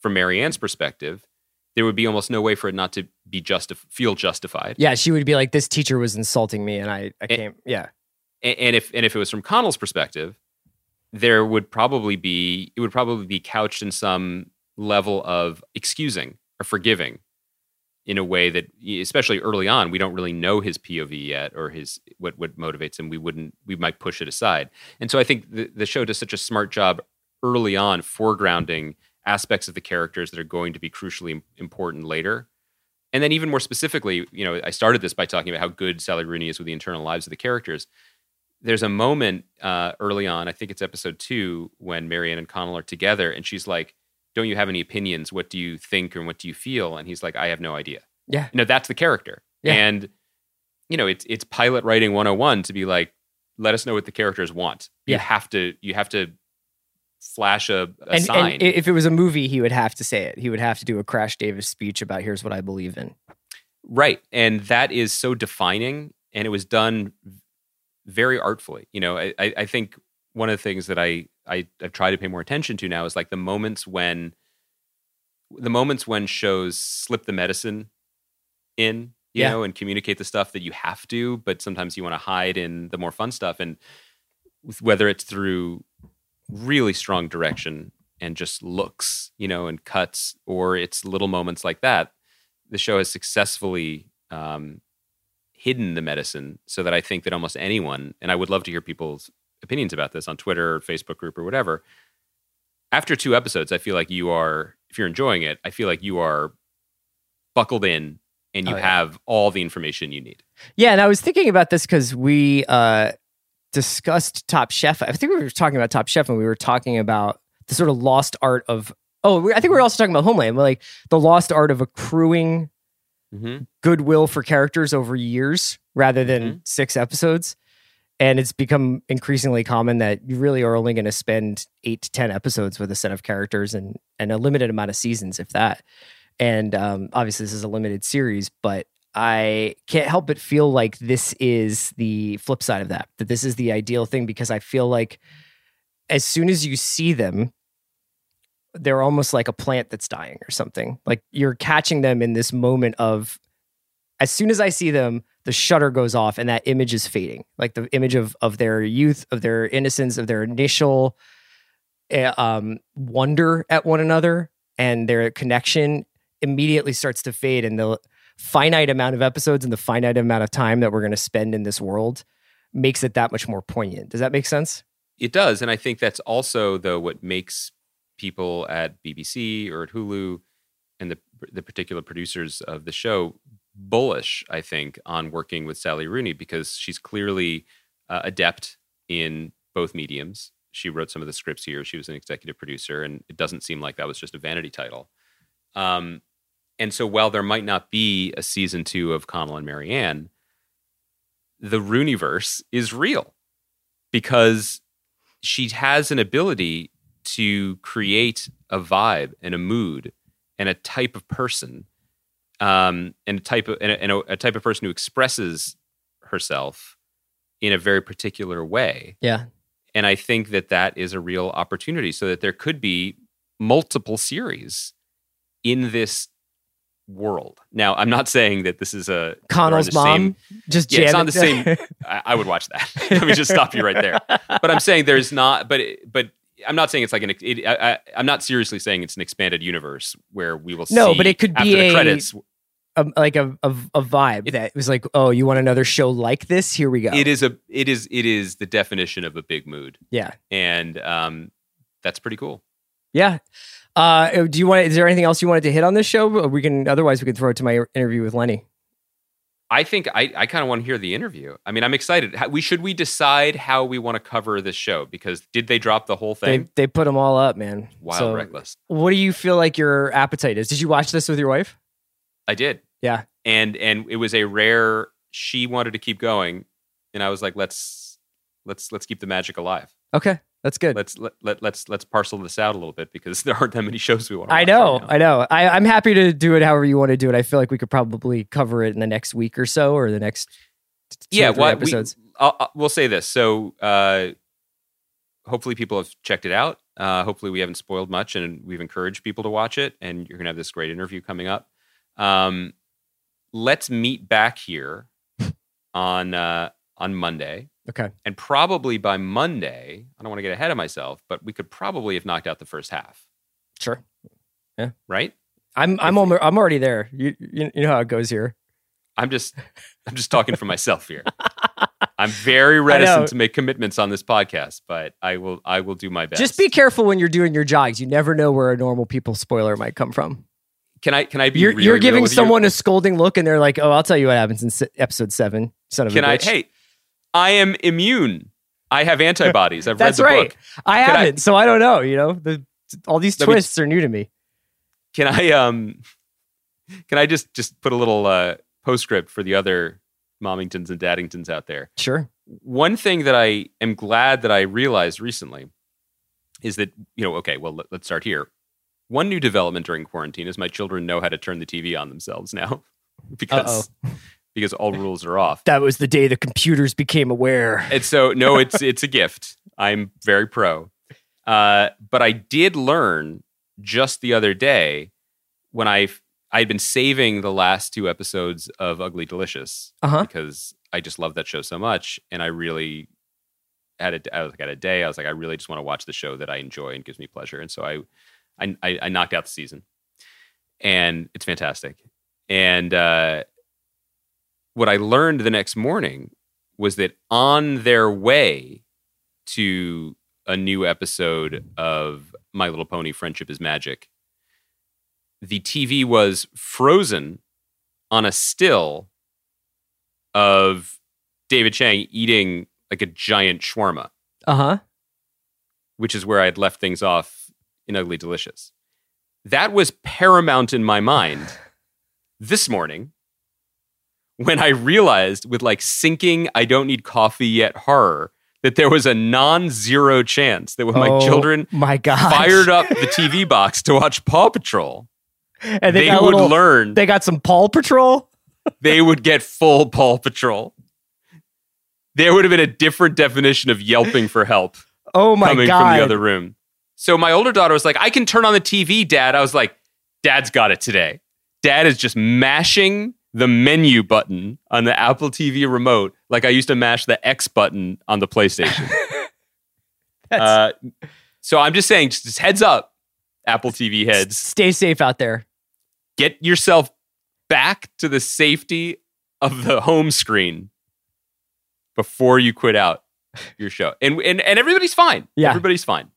from marianne's perspective there would be almost no way for it not to be justif- feel justified. Yeah. She would be like, this teacher was insulting me and I, I came. Yeah. And if and if it was from Connell's perspective, there would probably be it would probably be couched in some level of excusing or forgiving in a way that especially early on we don't really know his POV yet or his what what motivates him we wouldn't we might push it aside. And so I think the, the show does such a smart job early on foregrounding aspects of the characters that are going to be crucially important later. And then even more specifically, you know, I started this by talking about how good Sally Rooney is with the internal lives of the characters. There's a moment uh, early on, I think it's episode two, when Marianne and Connell are together, and she's like, "Don't you have any opinions? What do you think, and what do you feel?" And he's like, "I have no idea." Yeah. You know, that's the character, Yeah. and you know, it's it's pilot writing 101 to be like, let us know what the characters want. You Yeah. have to you have to flash a, a And, sign. and if it was a movie, he would have to say it. He would have to do a Crash Davis speech about here's what I believe in. Right. And that is so defining. And it was done very artfully. You know, I I think one of the things that I, I, I've tried to pay more attention to now is like the moments when the moments when shows slip the medicine in, you Yeah. know, and communicate the stuff that you have to, but sometimes you want to hide in the more fun stuff. And whether it's through really strong direction and just looks, you know, and cuts, or it's little moments like that, the show has successfully um, hidden the medicine so that I think that almost anyone, and I would love to hear people's opinions about this on Twitter or Facebook group or whatever. After two episodes, I feel like you are, if you're enjoying it, I feel like you are buckled in and you Oh, yeah. have all the information you need. Yeah, and I was thinking about this because we uh, discussed Top Chef. I think we were talking about Top Chef, and we were talking about the sort of lost art of. Oh, I think we were also talking about Homeland, like the lost art of accruing Mm-hmm. goodwill for characters over years rather than Mm-hmm. six episodes. And it's become increasingly common that you really are only going to spend eight to 10 episodes with a set of characters and, and a limited amount of seasons, if that. And um, obviously, this is a limited series, but I can't help but feel like this is the flip side of that. That this is the ideal thing because I feel like as soon as you see them, they're almost like a plant that's dying or something. Like you're catching them in this moment of as soon as I see them, the shutter goes off and that image is fading. Like the image of of their youth, of their innocence, of their initial uh, um, wonder at one another and their connection immediately starts to fade and the finite amount of episodes and the finite amount of time that we're going to spend in this world makes it that much more poignant. Does that make sense? It does, and I think that's also though what makes people at BBC or at Hulu and the the particular producers of the show bullish. I think on working with Sally Rooney because she's clearly uh, adept in both mediums. She wrote some of the scripts here. She was an executive producer, and it doesn't seem like that was just a vanity title. Um, and so, while there might not be a season two of Connell and Marianne, the Rooneyverse is real because she has an ability to create a vibe and a mood and a type of person um, and a type of and, a, and a, a type of person who expresses herself in a very particular way Yeah. and i think that that is a real opportunity so that there could be multiple series in this world now i'm not saying that this is a Connell's mom same- just yeah, it's on the same. I, I would watch that. (laughs) Let me just stop you right there. But I'm saying there's not. But but I'm not saying it's like an. It, I, I, I'm not seriously saying it's an expanded universe where we will. No, see but it could be a- credits. a, like a, a a vibe It- that was like, oh, you want another show like this? Here we go. It is a. It is. It is the definition of a big mood, yeah, and um, that's pretty cool. yeah. Uh, do you want? Is there anything else you wanted to hit on this show? We can. Otherwise, we can throw it to my interview with Lenny. I think I, I kind of want to hear the interview. I mean, I'm excited. How, we should we decide how we want to cover this show because did they drop the whole They thing? they put them all up, man. Wild So, reckless. What do you feel like your appetite is? Did you watch this with your wife? I did. Yeah. and and it was a rare she wanted to keep going and i was like let's let's let's keep the magic alive Okay, that's good. let's let, let let's let's parcel this out a little bit because (laughs) there aren't that many shows we want to I know, right. I know. I, I'm happy to do it however you want to do it. I feel like we could probably cover it in the next week or so, or the next two yeah or three what we, episodes. I'll, I'll- we'll say this so uh hopefully people have checked it out uh hopefully we haven't spoiled much and we've encouraged people to watch it and you're gonna have this great interview coming up um let's meet back here (laughs) on uh on monday okay, And probably by Monday, I don't want to get ahead of myself, but we could probably have knocked out the first half, sure. Yeah. Right? I'm I'm I'm already there. You, you you know how it goes here. I'm just I'm just talking for myself here. (laughs) I'm very reticent to make commitments on this podcast, but I will I will do my best. Just be careful when you're doing your jogs. You never know where a normal people spoiler might come from. Can I can I be You're, really you're giving with you? someone a scolding look, and they're like, "Oh, I'll tell you what happens in se- episode seven, son of Can a I bitch." hey, I am immune. I have antibodies. I've read the right. book. I Can I- haven't, so I don't know. You know, the, all these Let me- twists are new to me. Can I um can I just just put a little uh postscript for the other Momingtons and Daddingtons out there? Sure. one thing that I am glad that I realized recently is that, you know, okay, well, let, us start here. One new development during quarantine is my children know how to turn the TV on themselves now (laughs) because because all rules are off. That was the day the computers became aware. And so no, it's it's a gift. I'm very pro. Uh, but I did learn just the other day when I I had been saving the last two episodes of Ugly Delicious Uh huh. because I just love that show so much, and I really had a I was like at a day I was like I really just want to watch the show that I enjoy and gives me pleasure, and so I I, I, I knocked out the season, and it's fantastic. And uh, what I learned the next morning was that on their way to a new episode of My Little Pony: Friendship is Magic, the TV was frozen on a still of David Chang eating like a giant shawarma, Uh huh. which is where I'd left things off in Ugly Delicious. That was paramount in my mind this morning when I realized, with like sinking, I don't need coffee yet horror, that there was a non zero chance that when my Oh, children my God, fired up the (laughs) TV box to watch Paw Patrol, and they, got would little- learn. They got some Paw Patrol. they would get full Paw Patrol. There would have been a different definition of yelping for help (laughs) Oh my god coming god! from the other room. So my older daughter was like, I can turn on the TV, Dad. I was like, Dad's got it today. Dad is just mashing the menu button on the Apple TV remote like I used to mash the X button on the PlayStation. (laughs) (laughs) uh, so I'm just saying, just heads up, Apple TV heads, Stay safe out there. get yourself back to the safety of the home screen before you quit out your show. And and, and everybody's fine. Yeah. Everybody's fine.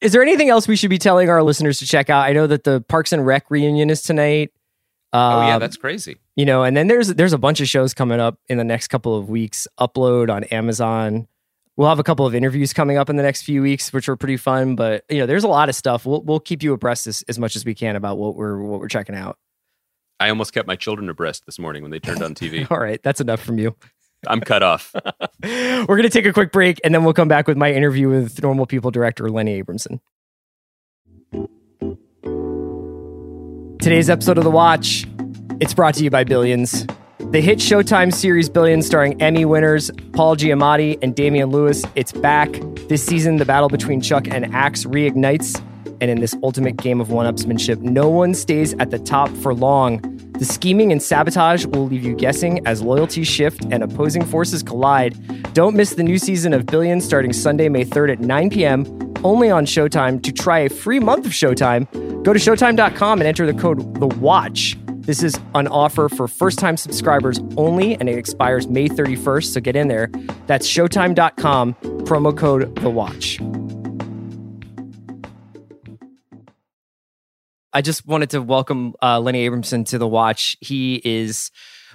Is there anything else we should be telling our listeners to check out? I know that the Parks and Rec reunion is tonight. Oh yeah, Um, that's crazy. you know, and then there's there's a bunch of shows coming up in the next couple of weeks. Upload on Amazon. We'll have a couple of interviews coming up in the next few weeks, which are pretty fun. But you know, there's a lot of stuff. We'll we'll keep you abreast as, as much as we can about what we're what we're checking out. I almost kept my children abreast this morning when they turned on TV. (laughs) All right, that's enough from you. I'm cut off. (laughs) We're going to take a quick break and then we'll come back with my interview with Normal People director Lenny Abrahamson. Today's episode of The Watch, it's brought to you by Billions. The hit Showtime series Billions starring Emmy winners Paul Giamatti and Damian Lewis, it's back. This season, the battle between Chuck and Axe reignites, and in this ultimate game of one-upsmanship, no one stays at the top for long. The scheming and sabotage will leave you guessing as loyalties shift and opposing forces collide. Don't miss the new season of Billions starting Sunday, May 3rd at 9 p.m. only on Showtime. To try a free month of Showtime, go to Showtime.com and enter the code The Watch. This is an offer for first time subscribers only, and it expires May 31st. So get in there. That's Showtime.com, promo code The Watch. I just wanted to welcome uh, Lenny Abrahamson to The Watch. He is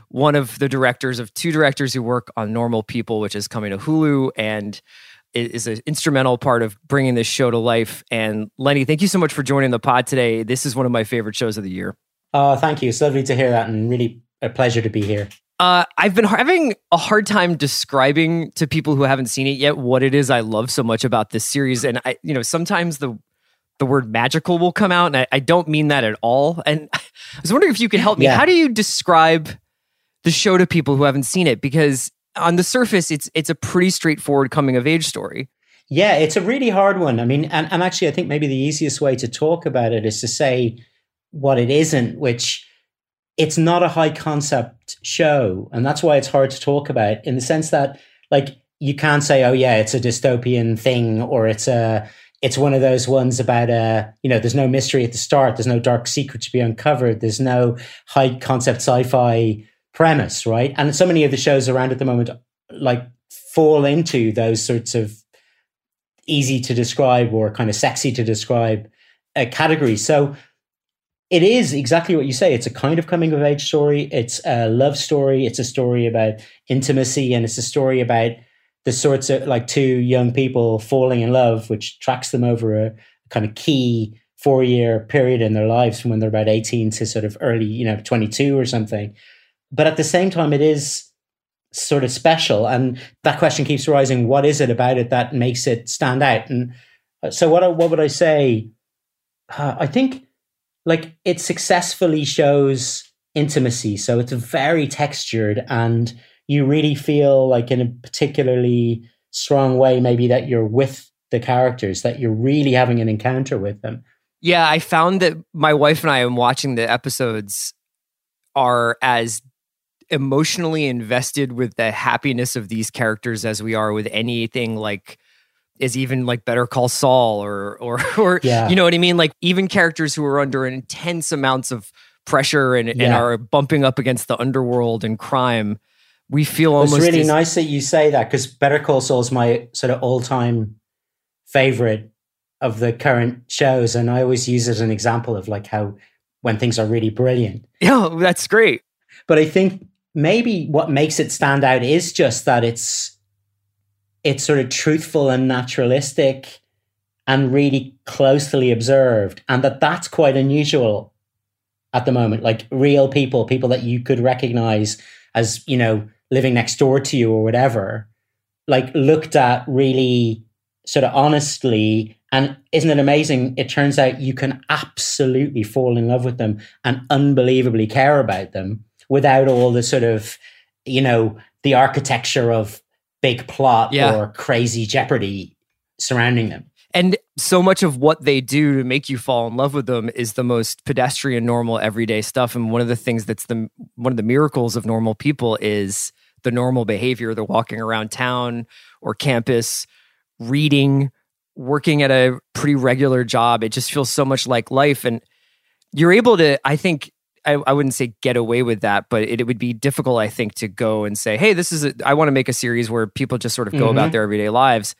one of the directors of two directors who work on Normal People, which is coming to Hulu and is an instrumental part of bringing this show to life. And Lenny, thank you so much for joining the pod today. This is one of my favorite shows of the year. Oh, thank you. It's lovely to hear that and really a pleasure to be here. Uh, I've been having a hard time describing to people who haven't seen it yet what it is I love so much about this series. And I, you know, sometimes the the word magical will come out, and I, I don't mean that at all. And (laughs) I was wondering if you could help me. Yeah. How do you describe the show to people who haven't seen it? Because on the surface, it's it's a pretty straightforward coming of age story. Yeah, it's a really hard one. I mean, and, and actually, I think maybe the easiest way to talk about it is to say what it isn't, which it's not a high concept show. And that's why it's hard to talk about in the sense that, like, you can't say, oh, yeah, it's a dystopian thing or it's a. It's one of those ones about uh, you know, there's no mystery at the start, there's no dark secret to be uncovered, there's no high concept sci-fi premise, right? And so many of the shows around at the moment like fall into those sorts of easy to describe or kind of sexy to describe uh, categories. So it is exactly what you say. It's a kind of coming of age story. It's a love story. It's a story about intimacy, and it's a story about the sorts of like two young people falling in love, which tracks them over a kind of key four year period in their lives from when they're about 18 to sort of early, you know, 22 or something. But at the same time, it is sort of special. And that question keeps rising what is it about it that makes it stand out? And uh, so, what, what would I say? Uh, I think like it successfully shows intimacy. So, it's very textured and you really feel like in a particularly strong way, maybe that you're with the characters, that you're really having an encounter with them. Yeah, I found that my wife and I, am watching the episodes, are as emotionally invested with the happiness of these characters as we are with anything like is even like Better Call Saul or or (laughs) or Yeah. you know what I mean? Like even characters who are under intense amounts of pressure and, and are bumping up against the underworld and crime, we feel It's almost really as- nice that you say that because Better Call Saul is my sort of all time favorite of the current shows. And I always use it as an example of like how when things are really brilliant. Yeah, that's great. But I think maybe what makes it stand out is just that it's it's sort of truthful and naturalistic and really closely observed and that that's quite unusual at the moment. Like real people people that you could recognize as you know living next door to you or whatever like looked at really sort of honestly and isn't it amazing? It turns out you can absolutely fall in love with them and unbelievably care about them without all the sort of, you know, the architecture of big plot Yeah. or crazy jeopardy surrounding them. And so much of what they do to make you fall in love with them is the most pedestrian, normal, everyday stuff. And one of the things that's the one of the miracles of normal people is the normal behavior. They're walking around town or campus, reading, working at a pretty regular job. It just feels so much like life. And you're able to, I think, I, I wouldn't say get away with that, but it, it would be difficult, I think, to go and say, hey, this is, a, I want to make a series where people just sort of go about Mhm. their everyday lives.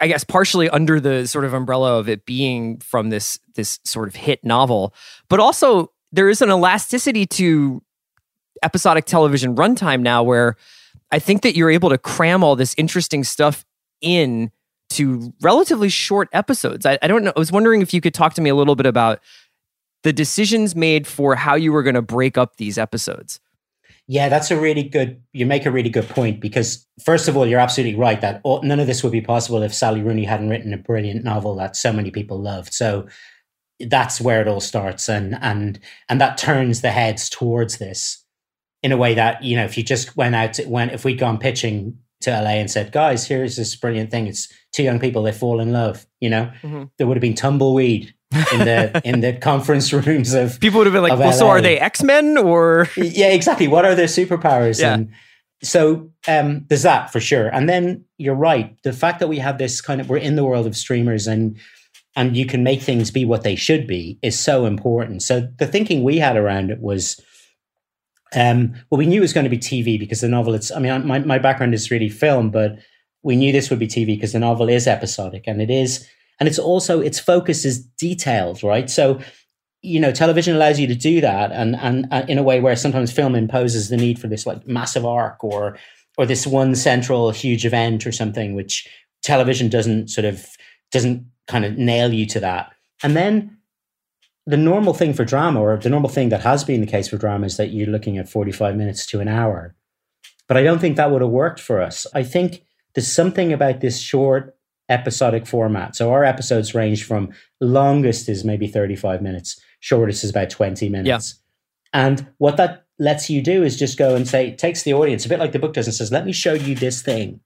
I guess partially under the sort of umbrella of it being from this this sort of hit novel, but also there is an elasticity to episodic television runtime now where I think that you're able to cram all this interesting stuff in to relatively short episodes. I, I don't know. I was wondering if you could talk to me a little bit about the decisions made for how you were going to break up these episodes. Yeah, that's a really good. You make a really good point because, first of all, you're absolutely right that all, none of this would be possible if Sally Rooney hadn't written a brilliant novel that so many people loved. So that's where it all starts, and and and that turns the heads towards this in a way that you know, if you just went out, to, when if we'd gone pitching to LA and said, "Guys, here's this brilliant thing. It's two young people they fall in love," you know, Mhm. there would have been tumbleweed in the (laughs) in the conference rooms of People would have been like, "Well, so are they X Men or?" (laughs) yeah, exactly. What are their superpowers? Yeah. And so um, there's that for sure. And then you're right. The fact that we have this kind of we're in the world of streamers and and you can make things be what they should be is so important. So the thinking we had around it was. Um, well, we knew it was going to be TV because the novel. It's. I mean, my my background is really film, but we knew this would be TV because the novel is episodic and it is, and it's also its focus is detailed, right? So you know, television allows you to do that, and and uh, in a way where sometimes film imposes the need for this like massive arc or or this one central huge event or something, which television doesn't sort of doesn't kind of nail you to that. And then the normal thing for drama, or the normal thing that has been the case for drama, is that you're looking at 45 minutes to an hour. But I don't think that would have worked for us. I think there's something about this short episodic format. So our episodes range from longest is maybe 35 minutes, shortest is about 20 minutes. And what that lets you do is just go and say, takes the audience, a bit like the book does, and says, let me show you this thing.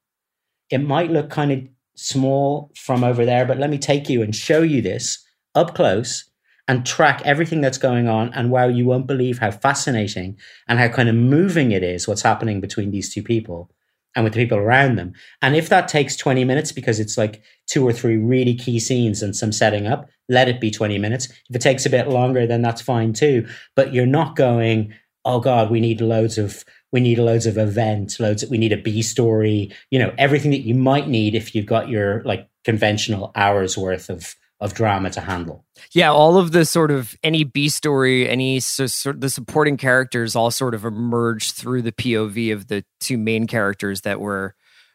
It might look kind of small from over there, but let me take you and show you this up close and track everything that's going on. And wow, you won't believe how fascinating and how kind of moving it is what's happening between these two people and with the people around them. And if that takes 20 minutes because it's like two or three really key scenes and some setting up, let it be 20 minutes. If it takes a bit longer, then that's fine too. But you're not going, oh God, we need loads of we need loads of events, loads we need a B story, you know, everything that you might need if you've got your like conventional hours worth of of drama to handle. Yeah, all of the sort of any B story, any so, sort the supporting characters all sort of emerge through the POV of the two main characters that we're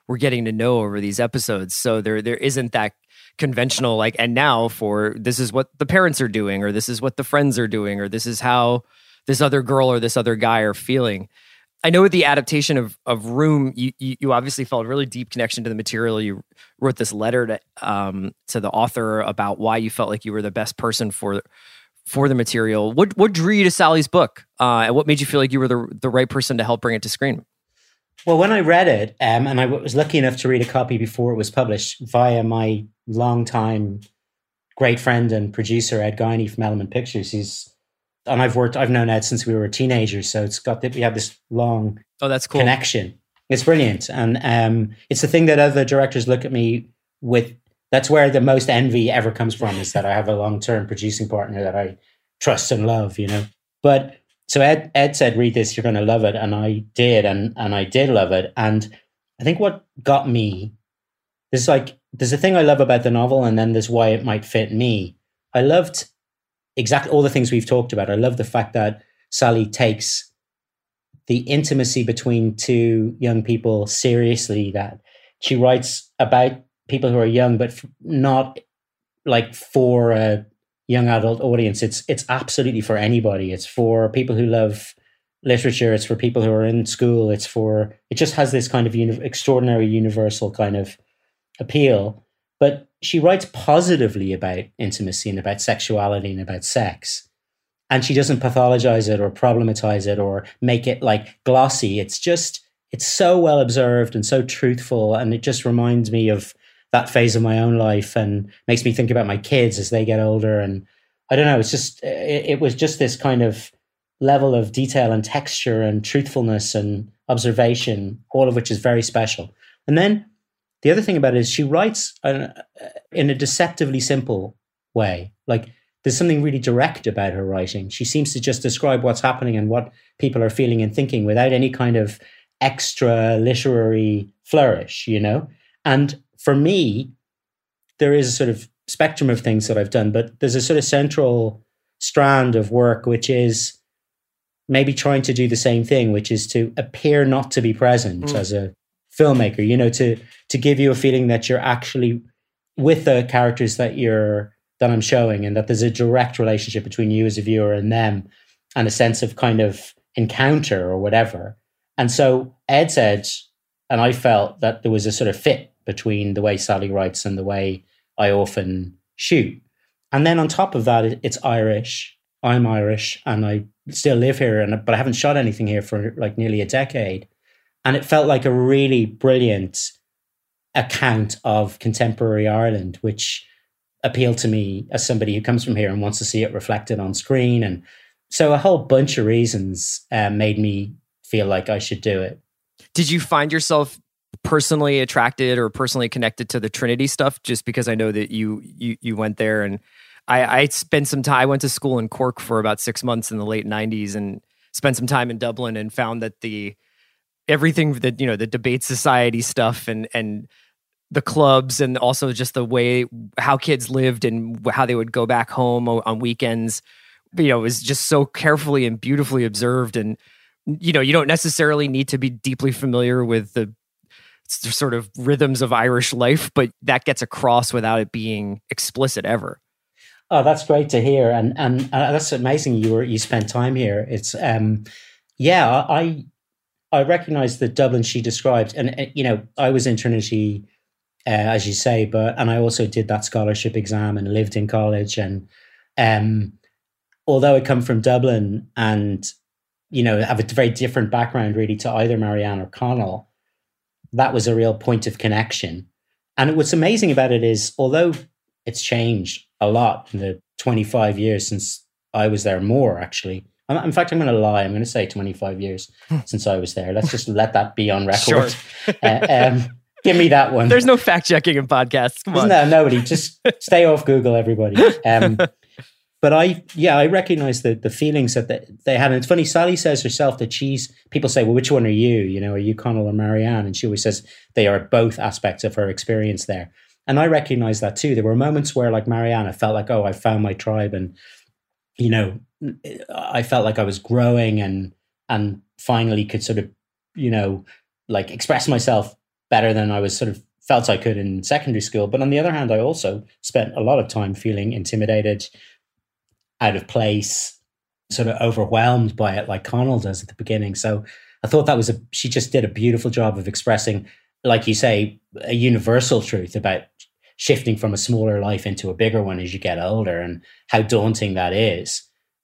we're getting to know over these episodes. So there there isn't that conventional like and now for this is what the parents are doing or this is what the friends are doing or this is how this other girl or this other guy are feeling. I know with the adaptation of of Room, you, you you obviously felt a really deep connection to the material. You wrote this letter to um to the author about why you felt like you were the best person for for the material. What what drew you to Sally's book, uh, and what made you feel like you were the the right person to help bring it to screen? Well, when I read it, um, and I was lucky enough to read a copy before it was published via my longtime great friend and producer Ed Guiney from Element Pictures. He's and I've worked, I've known Ed since we were teenagers, so it's got that we have this long Oh, that's cool. connection. It's brilliant, and um, it's the thing that other directors look at me with. That's where the most envy ever comes from is that I have a long term producing partner that I trust and love. You know, but so Ed Ed said, "Read this, you're going to love it," and I did, and and I did love it. And I think what got me there's like there's a thing I love about the novel, and then there's why it might fit me. I loved exactly all the things we've talked about. I love the fact that Sally takes the intimacy between two young people seriously. That she writes about people who are young, but not like for a young adult audience. It's it's absolutely for anybody. It's for people who love literature. It's for people who are in school. It's for it just has this kind of uni- extraordinary universal kind of appeal. But she writes positively about intimacy and about sexuality and about sex. and she doesn't pathologize it or problematize it or make it like glossy. It's just it's so well observed and so truthful, and it just reminds me of that phase of my own life and makes me think about my kids as they get older. And I don't know, it's just it, it was just this kind of level of detail and texture and truthfulness and observation, all of which is very special. And then the other thing about it is she writes in a deceptively simple way. Like there's something really direct about her writing. She seems to just describe what's happening and what people are feeling and thinking without any kind of extra literary flourish, you know? And for me, there is a sort of spectrum of things that I've done, but there's a sort of central strand of work which is maybe trying to do the same thing, which is to appear not to be present mm. as a filmmaker, you know, to to give you a feeling that you're actually with the characters that you're that I'm showing and that there's a direct relationship between you as a viewer and them and a sense of kind of encounter or whatever. And so Ed said, and I felt that there was a sort of fit between the way Sally writes and the way I often shoot. And then on top of that, it's Irish. I'm Irish and I still live here, and but I haven't shot anything here for like nearly a decade. And it felt like a really brilliant account of contemporary Ireland, which appealed to me as somebody who comes from here and wants to see it reflected on screen. And so a whole bunch of reasons uh, made me feel like I should do it. Did you find yourself personally attracted or personally connected to the Trinity stuff? Just because I know that you you you went there and I, I spent some time. I went to school in Cork for about six months in the late '90s and spent some time in Dublin and found that the everything that you know the debate society stuff and and the clubs and also just the way how kids lived and how they would go back home on weekends you know was just so carefully and beautifully observed. And you know you don't necessarily need to be deeply familiar with the sort of rhythms of irish life but that gets across without it being explicit ever. Oh that's great to hear. And and uh, that's amazing you were you spent time here. It's um yeah i i recognize the dublin she described and uh, you know i was in trinity uh, as you say. But and I also did that scholarship exam and lived in college. And um, although I come from Dublin and you know have a very different background really to either Marianne or Connell, that was a real point of connection. And what's amazing about it is, although it's changed a lot in the 25 years since I was there, more actually. In fact, I'm going to lie. I'm going to say 25 years hmm. since I was there. Let's just let that be on (laughs) record. Sure. uh, um, Give me that one. There's no fact checking in podcasts. Come Isn't on. There, nobody. Just (laughs) stay off Google, everybody. Um, but I, yeah, I recognize the the feelings that they, they had. And it's funny, Sally says herself that she's, people say, well, which one are you? You know, are you Connell or Marianne? And she always says they are both aspects of her experience there. And I recognize that too. There were moments where, like Marianne, I felt like, oh, I found my tribe. And, you know, I felt like I was growing and, and finally could sort of, you know, like express myself better than I was sort of felt I could in secondary school. But on the other hand, I also spent a lot of time feeling intimidated, out of place, sort of overwhelmed by it, like Connell does at the beginning. So I thought that was a, she just did a beautiful job of expressing, like you say, a universal truth about shifting from a smaller life into a bigger one as you get older and how daunting that is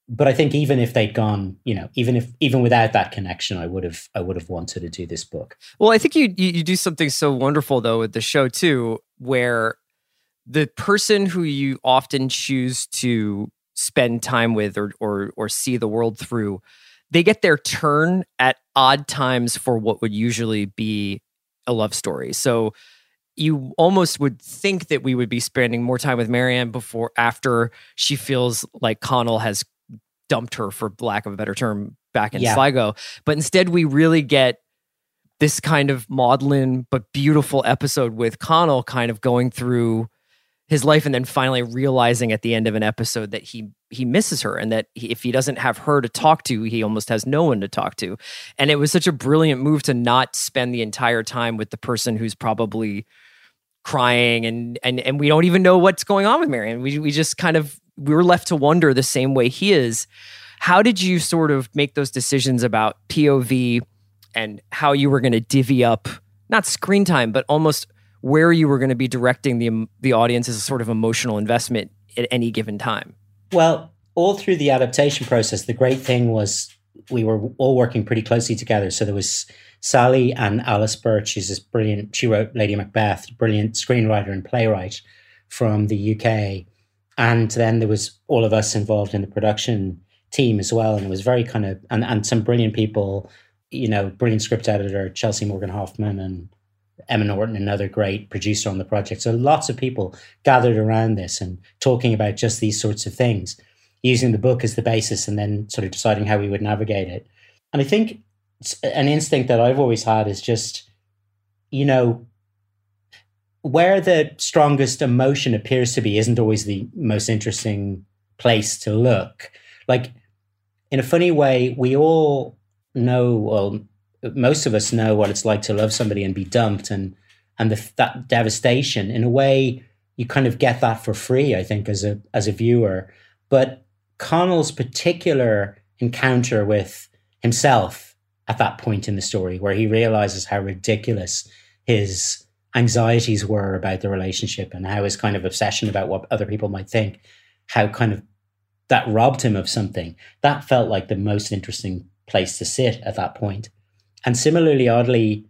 but I think even if they'd gone, you know, even if even without that connection, I would have I would have wanted to do this book. Well, I think you you, you do something so wonderful though with the show too, where the person who you often choose to spend time with or or or see the world through, they get their turn at odd times for what would usually be a love story. So you almost would think that we would be spending more time with Marianne before after she feels like Connell has dumped her for lack of a better term back in yeah. Sligo. But instead we really get this kind of maudlin but beautiful episode with Connell kind of going through his life and then finally realizing at the end of an episode that he he misses her and that he, if he doesn't have her to talk to he almost has no one to talk to and it was such a brilliant move to not spend the entire time with the person who's probably crying and and and we don't even know what's going on with Marianne we we just kind of we were left to wonder the same way he is. How did you sort of make those decisions about POV and how you were going to divvy up not screen time, but almost where you were going to be directing the the audience as a sort of emotional investment at any given time? Well, all through the adaptation process, the great thing was we were all working pretty closely together. So there was Sally and Alice Birch, who's this brilliant, she wrote Lady Macbeth, brilliant screenwriter and playwright from the UK. And then there was all of us involved in the production team as well. And it was very kind of, and, and some brilliant people, you know, brilliant script editor, Chelsea Morgan Hoffman and Emma Norton, another great producer on the project. So lots of people gathered around this and talking about just these sorts of things, using the book as the basis and then sort of deciding how we would navigate it. And I think an instinct that I've always had is just, you know, where the strongest emotion appears to be isn't always the most interesting place to look. Like, in a funny way, we all know, well, most of us know what it's like to love somebody and be dumped and and the, that devastation in a way you kind of get that for free i think as a as a viewer but connell's particular encounter with himself at that point in the story where he realizes how ridiculous his anxieties were about the relationship and how his kind of obsession about what other people might think how kind of that robbed him of something that felt like the most interesting place to sit at that point. and similarly, oddly,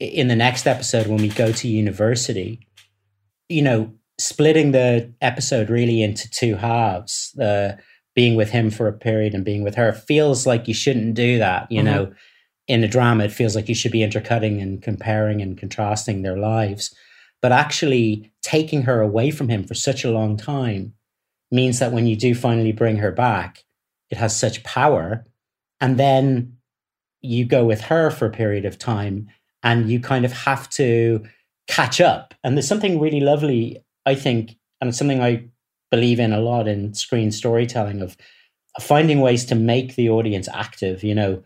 in the next episode, when we go to university, you know, splitting the episode really into two halves, the being with him for a period and being with her feels like you shouldn't do that. You mm-hmm. know, in a drama, it feels like you should be intercutting and comparing and contrasting their lives. But actually, taking her away from him for such a long time means that when you do finally bring her back, it has such power. And then you go with her for a period of time and you kind of have to catch up. And there's something really lovely, I think, and it's something I believe in a lot in screen storytelling of finding ways to make the audience active, you know,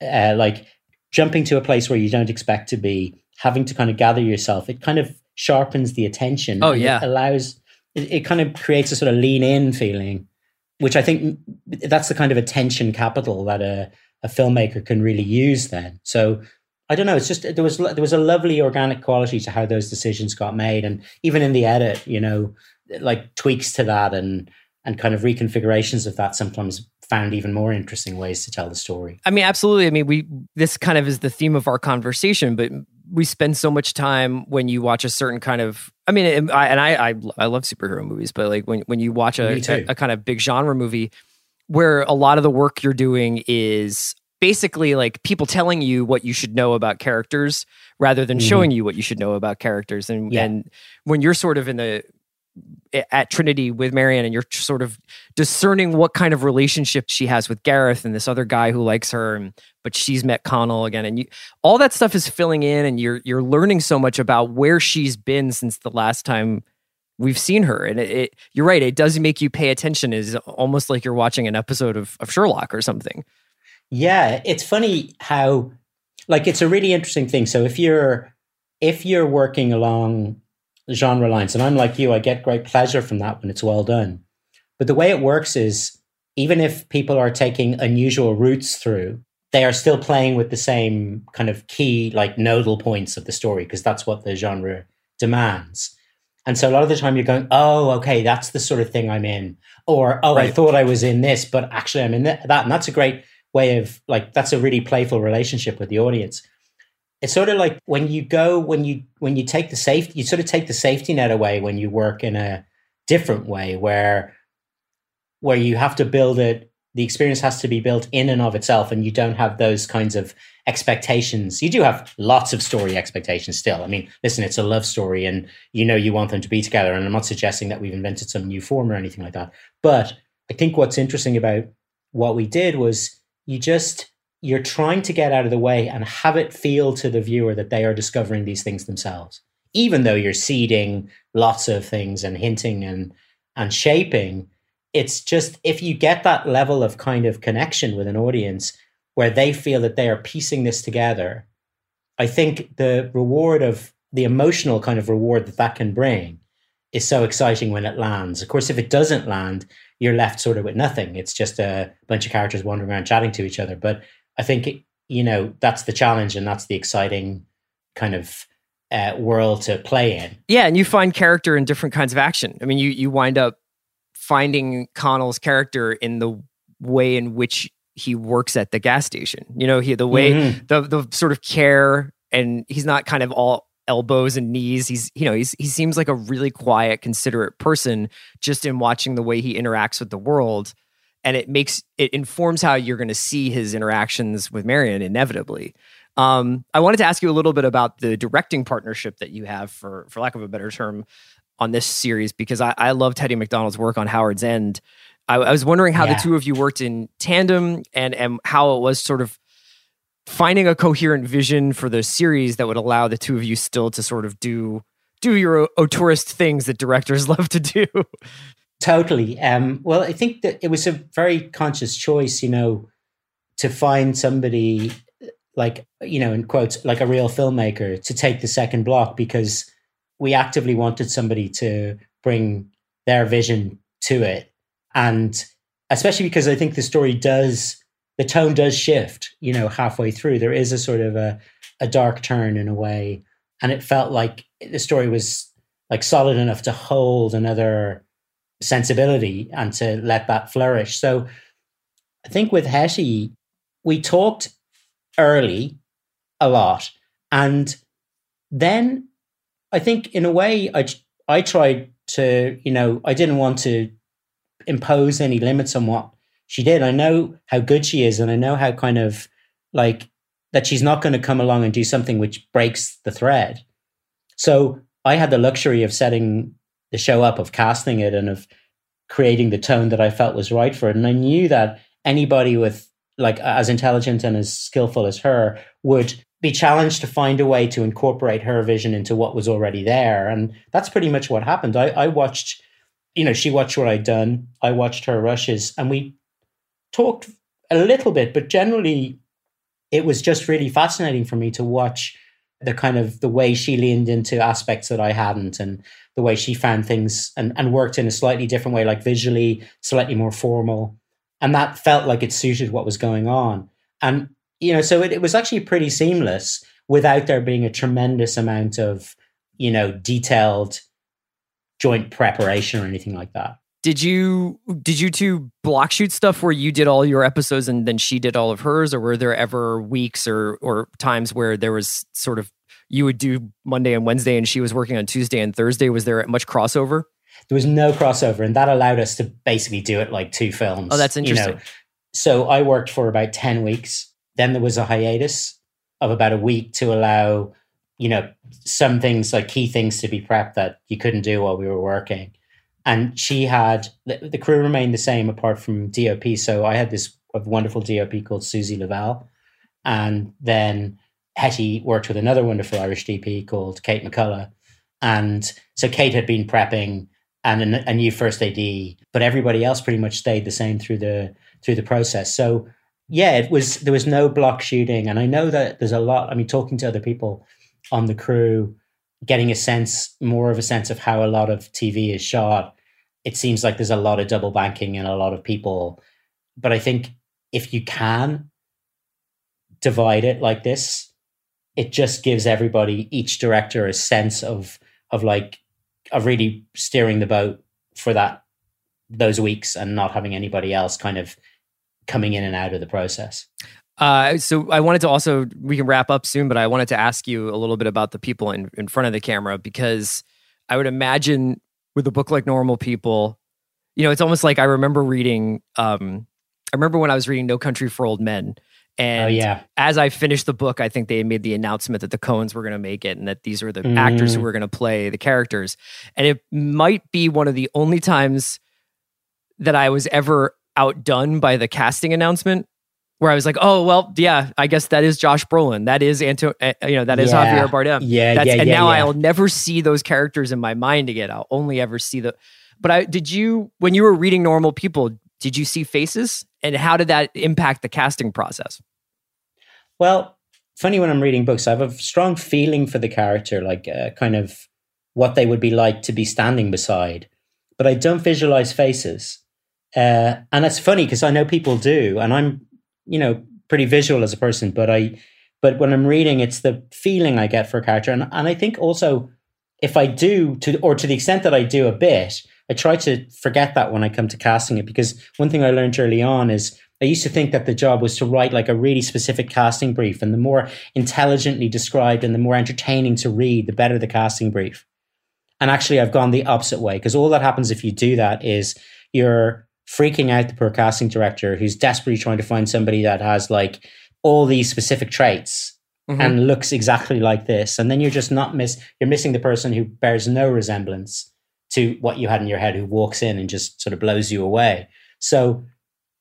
uh, like jumping to a place where you don't expect to be, having to kind of gather yourself. It kind of sharpens the attention. Oh, yeah. It allows, it, it kind of creates a sort of lean in feeling, which I think that's the kind of attention capital that a, a filmmaker can really use then. So I don't know. It's just there was there was a lovely organic quality to how those decisions got made, and even in the edit, you know, like tweaks to that and and kind of reconfigurations of that sometimes found even more interesting ways to tell the story. I mean, absolutely. I mean, we this kind of is the theme of our conversation, but we spend so much time when you watch a certain kind of. I mean, I, and I, I I love superhero movies, but like when when you watch a, a, a kind of big genre movie where a lot of the work you're doing is basically like people telling you what you should know about characters rather than mm-hmm. showing you what you should know about characters and yeah. and when you're sort of in the at Trinity with Marianne and you're sort of discerning what kind of relationship she has with Gareth and this other guy who likes her and but she's met Connell again and you all that stuff is filling in and you're you're learning so much about where she's been since the last time we've seen her and it, it, you're right it does make you pay attention is almost like you're watching an episode of, of sherlock or something. Yeah it's funny how like it's a really interesting thing. So if you're if you're working along genre lines and i'm like you i get great pleasure from that when it's well done but the way it works is even if people are taking unusual routes through they are still playing with the same kind of key like nodal points of the story because that's what the genre demands and so a lot of the time you're going, oh, okay, that's the sort of thing I'm in. Or, oh, right. I thought I was in this, but actually I'm in that. And that's a great way of like, that's a really playful relationship with the audience. It's sort of like when you go, when you, when you take the safety, you sort of take the safety net away when you work in a different way where, where you have to build it the experience has to be built in and of itself and you don't have those kinds of expectations. You do have lots of story expectations still. I mean listen it's a love story and you know you want them to be together and i'm not suggesting that we've invented some new form or anything like that. But i think what's interesting about what we did was you just you're trying to get out of the way and have it feel to the viewer that they are discovering these things themselves even though you're seeding lots of things and hinting and and shaping it's just if you get that level of kind of connection with an audience where they feel that they are piecing this together, I think the reward of the emotional kind of reward that that can bring is so exciting when it lands. Of course, if it doesn't land, you're left sort of with nothing. It's just a bunch of characters wandering around chatting to each other. But I think, you know, that's the challenge and that's the exciting kind of uh, world to play in. Yeah. And you find character in different kinds of action. I mean, you, you wind up finding Connell's character in the way in which he works at the gas station. You know, he the way Mhm. the the sort of care and he's not kind of all elbows and knees. He's you know, he's he seems like a really quiet, considerate person just in watching the way he interacts with the world. And it makes it informs how you're going to see his interactions with Marianne inevitably. Um, I wanted to ask you a little bit about the directing partnership that you have, for for lack of a better term, on this series because I, I love Hettie Macdonald's work on Howards End. I, I was wondering how Yeah. the two of you worked in tandem and and how it was sort of finding a coherent vision for the series that would allow the two of you still to sort of do do your auteurist things that directors (laughs) love to do. Totally. Um, well, I think that it was a very conscious choice, you know, to find somebody like, you know, in quotes, like a real filmmaker to take the second block because we actively wanted somebody to bring their vision to it. And especially because I think the story does, the tone does shift, you know, halfway through. There is a sort of a, a dark turn in a way. And it felt like the story was like solid enough to hold another sensibility and to let that flourish. So I think with Hettie, we talked early a lot. And then I think in a way I I tried to, you know, I didn't want to impose any limits on what she did. I know how good she is and I know how kind of like that she's not going to come along and do something which breaks the thread. So I had the luxury of setting the show up, of casting it, and of creating the tone that I felt was right for it. And I knew that anybody with like as intelligent and as skillful as her would be challenged to find a way to incorporate her vision into what was already there. And that's pretty much what happened. I, I watched, you know, she watched what I'd done. I watched her rushes, and we talked a little bit, but generally it was just really fascinating for me to watch the kind of the way she leaned into aspects that I hadn't and the way she found things and, and worked in a slightly different way, like visually, slightly more formal. And that felt like it suited what was going on. And, you know, so it, it was actually pretty seamless without there being a tremendous amount of, you know, detailed joint preparation or anything like that. Did you did you two block shoot stuff where you did all your episodes and then she did all of hers, or were there ever weeks or or times where there was sort of you would do Monday and Wednesday and she was working on Tuesday and Thursday? Was there much crossover? There was no crossover, and that allowed us to basically do it like two films. Oh, that's you know. interesting. So I worked for about 10 weeks. Then there was a hiatus of about a week to allow, you know, some things like key things to be prepped that you couldn't do while we were working. And she had the, the crew remained the same apart from DOP. So I had this wonderful DOP called Suzie Lavelle. And then Hettie worked with another wonderful Irish DP called Kate McCullough. And so Kate had been prepping and a, a new first AD, but everybody else pretty much stayed the same through the through the process. So yeah, it was there was no block shooting, and I know that there's a lot. I mean, talking to other people on the crew, getting a sense more of a sense of how a lot of TV is shot. It seems like there's a lot of double banking and a lot of people, but I think if you can divide it like this, it just gives everybody, each director, a sense of of like of really steering the boat for that those weeks and not having anybody else kind of coming in and out of the process. Uh, so I wanted to also we can wrap up soon, but I wanted to ask you a little bit about the people in, in front of the camera because I would imagine with a book like Normal People, you know, it's almost like I remember reading. Um, I remember when I was reading No Country for Old Men, and oh yeah, as I finished the book, I think they made the announcement that the Coens were going to make it and that these were the actors who Mm. were going to play the characters. And it might be one of the only times that I was ever outdone by the casting announcement where I was like, "Oh, well, yeah, I guess that is Josh Brolin. That is Anto, uh, you know, that is Yeah. Javier Bardem. yeah, That's, yeah, and yeah, now yeah. I'll never see those characters in my mind again. I'll only ever see the. But I did you when you were reading Normal People, did you see faces, and how did that impact the casting process? Well, funny when I'm reading books, I have a strong feeling for the character, like uh, kind of what they would be like to be standing beside, but I don't visualize faces. Uh, and that's funny because I know people do, and I'm, you know, pretty visual as a person, but I, but when I'm reading, it's the feeling I get for a character, and and I think also if I do to or to the extent that I do a bit, I try to forget that when I come to casting it because one thing I learned early on is I used to think that the job was to write like a really specific casting brief, and the more intelligently described and the more entertaining to read, the better the casting brief. And actually, I've gone the opposite way because all that happens if you do that is you're freaking out the poor casting director who's desperately trying to find somebody that has like all these specific traits mm-hmm. and looks exactly like this. And then you're just not miss, you're missing the person who bears no resemblance to what you had in your head, who walks in and just sort of blows you away. So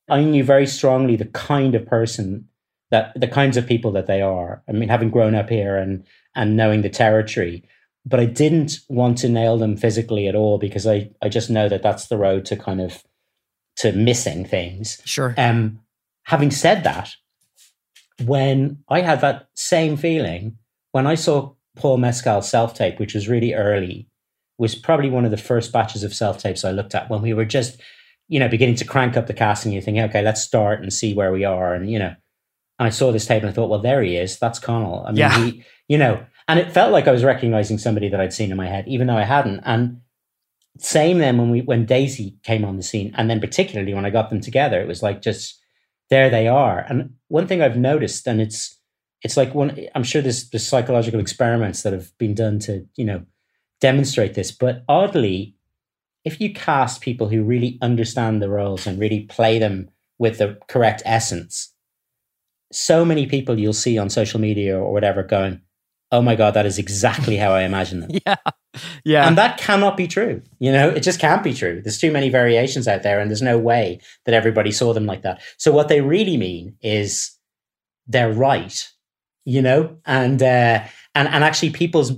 I knew very strongly the kind of person that the kinds of people that they are. I mean, having grown up here and and knowing the territory, but I didn't want to nail them physically at all because I I just know that that's the road to kind of to missing things. Sure. Um, having said that, when I had that same feeling when I saw Paul Mescal's self tape, which was really early, was probably one of the first batches of self tapes I looked at when we were just, you know, beginning to crank up the casting. You think, okay, let's start and see where we are, and you know, and I saw this tape and I thought, well, there he is. That's Connell. I mean, yeah. he, you know, and it felt like I was recognizing somebody that I'd seen in my head, even though I hadn't. And same then when we when Daisy came on the scene, and then particularly when I got them together, it was like just there they are. And one thing I've noticed, and it's it's like one I'm sure there's there's psychological experiments that have been done to you know demonstrate this, but oddly, if you cast people who really understand the roles and really play them with the correct essence, so many people you'll see on social media or whatever going, "Oh my god, that is exactly how I imagine them." (laughs) yeah. Yeah. And that cannot be true. You know, it just can't be true. There's too many variations out there, and there's no way that everybody saw them like that. So, what they really mean is they're right, you know, and, uh, and, and actually, people's,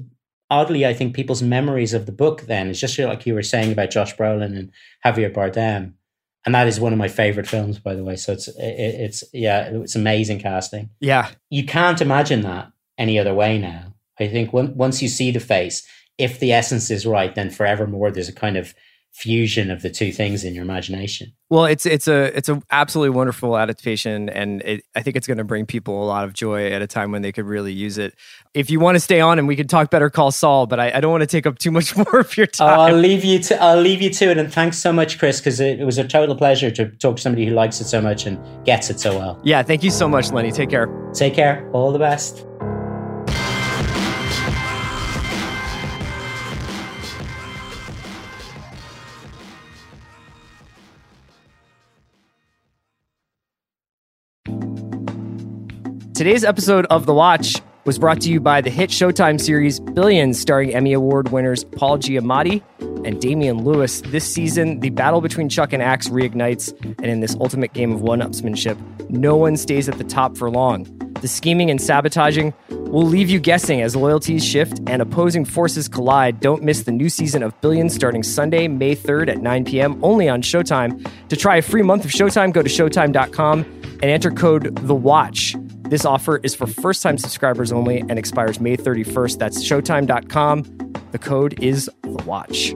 oddly, I think people's memories of the book then is just like you were saying about Josh Brolin and Javier Bardem. And that is one of my favorite films, by the way. So it's, it, it's, yeah, it's amazing casting. Yeah. You can't imagine that any other way now. I think when, once you see the face, if the essence is right, then forevermore there's a kind of fusion of the two things in your imagination. Well, it's it's a it's a absolutely wonderful adaptation, and it, I think it's going to bring people a lot of joy at a time when they could really use it. If you want to stay on, and we can talk Better Call Saul, but I, I don't want to take up too much (laughs) more of your time. Oh, I'll leave you to I'll leave you to it, and thanks so much, Chris, because it, it was a total pleasure to talk to somebody who likes it so much and gets it so well. Yeah, thank you so much, Lenny. Take care. Take care. All the best. Today's episode of The Watch was brought to you by the hit Showtime series Billions, starring Emmy Award winners Paul Giamatti and Damian Lewis. This season, the battle between Chuck and Axe reignites, and in this ultimate game of one upsmanship, no one stays at the top for long. The scheming and sabotaging will leave you guessing as loyalties shift and opposing forces collide. Don't miss the new season of Billions starting Sunday, May 3rd at 9 p.m. only on Showtime. To try a free month of Showtime, go to Showtime.com and enter code The Watch. This offer is for first time subscribers only and expires May 31st. That's showtime.com. The code is The Watch.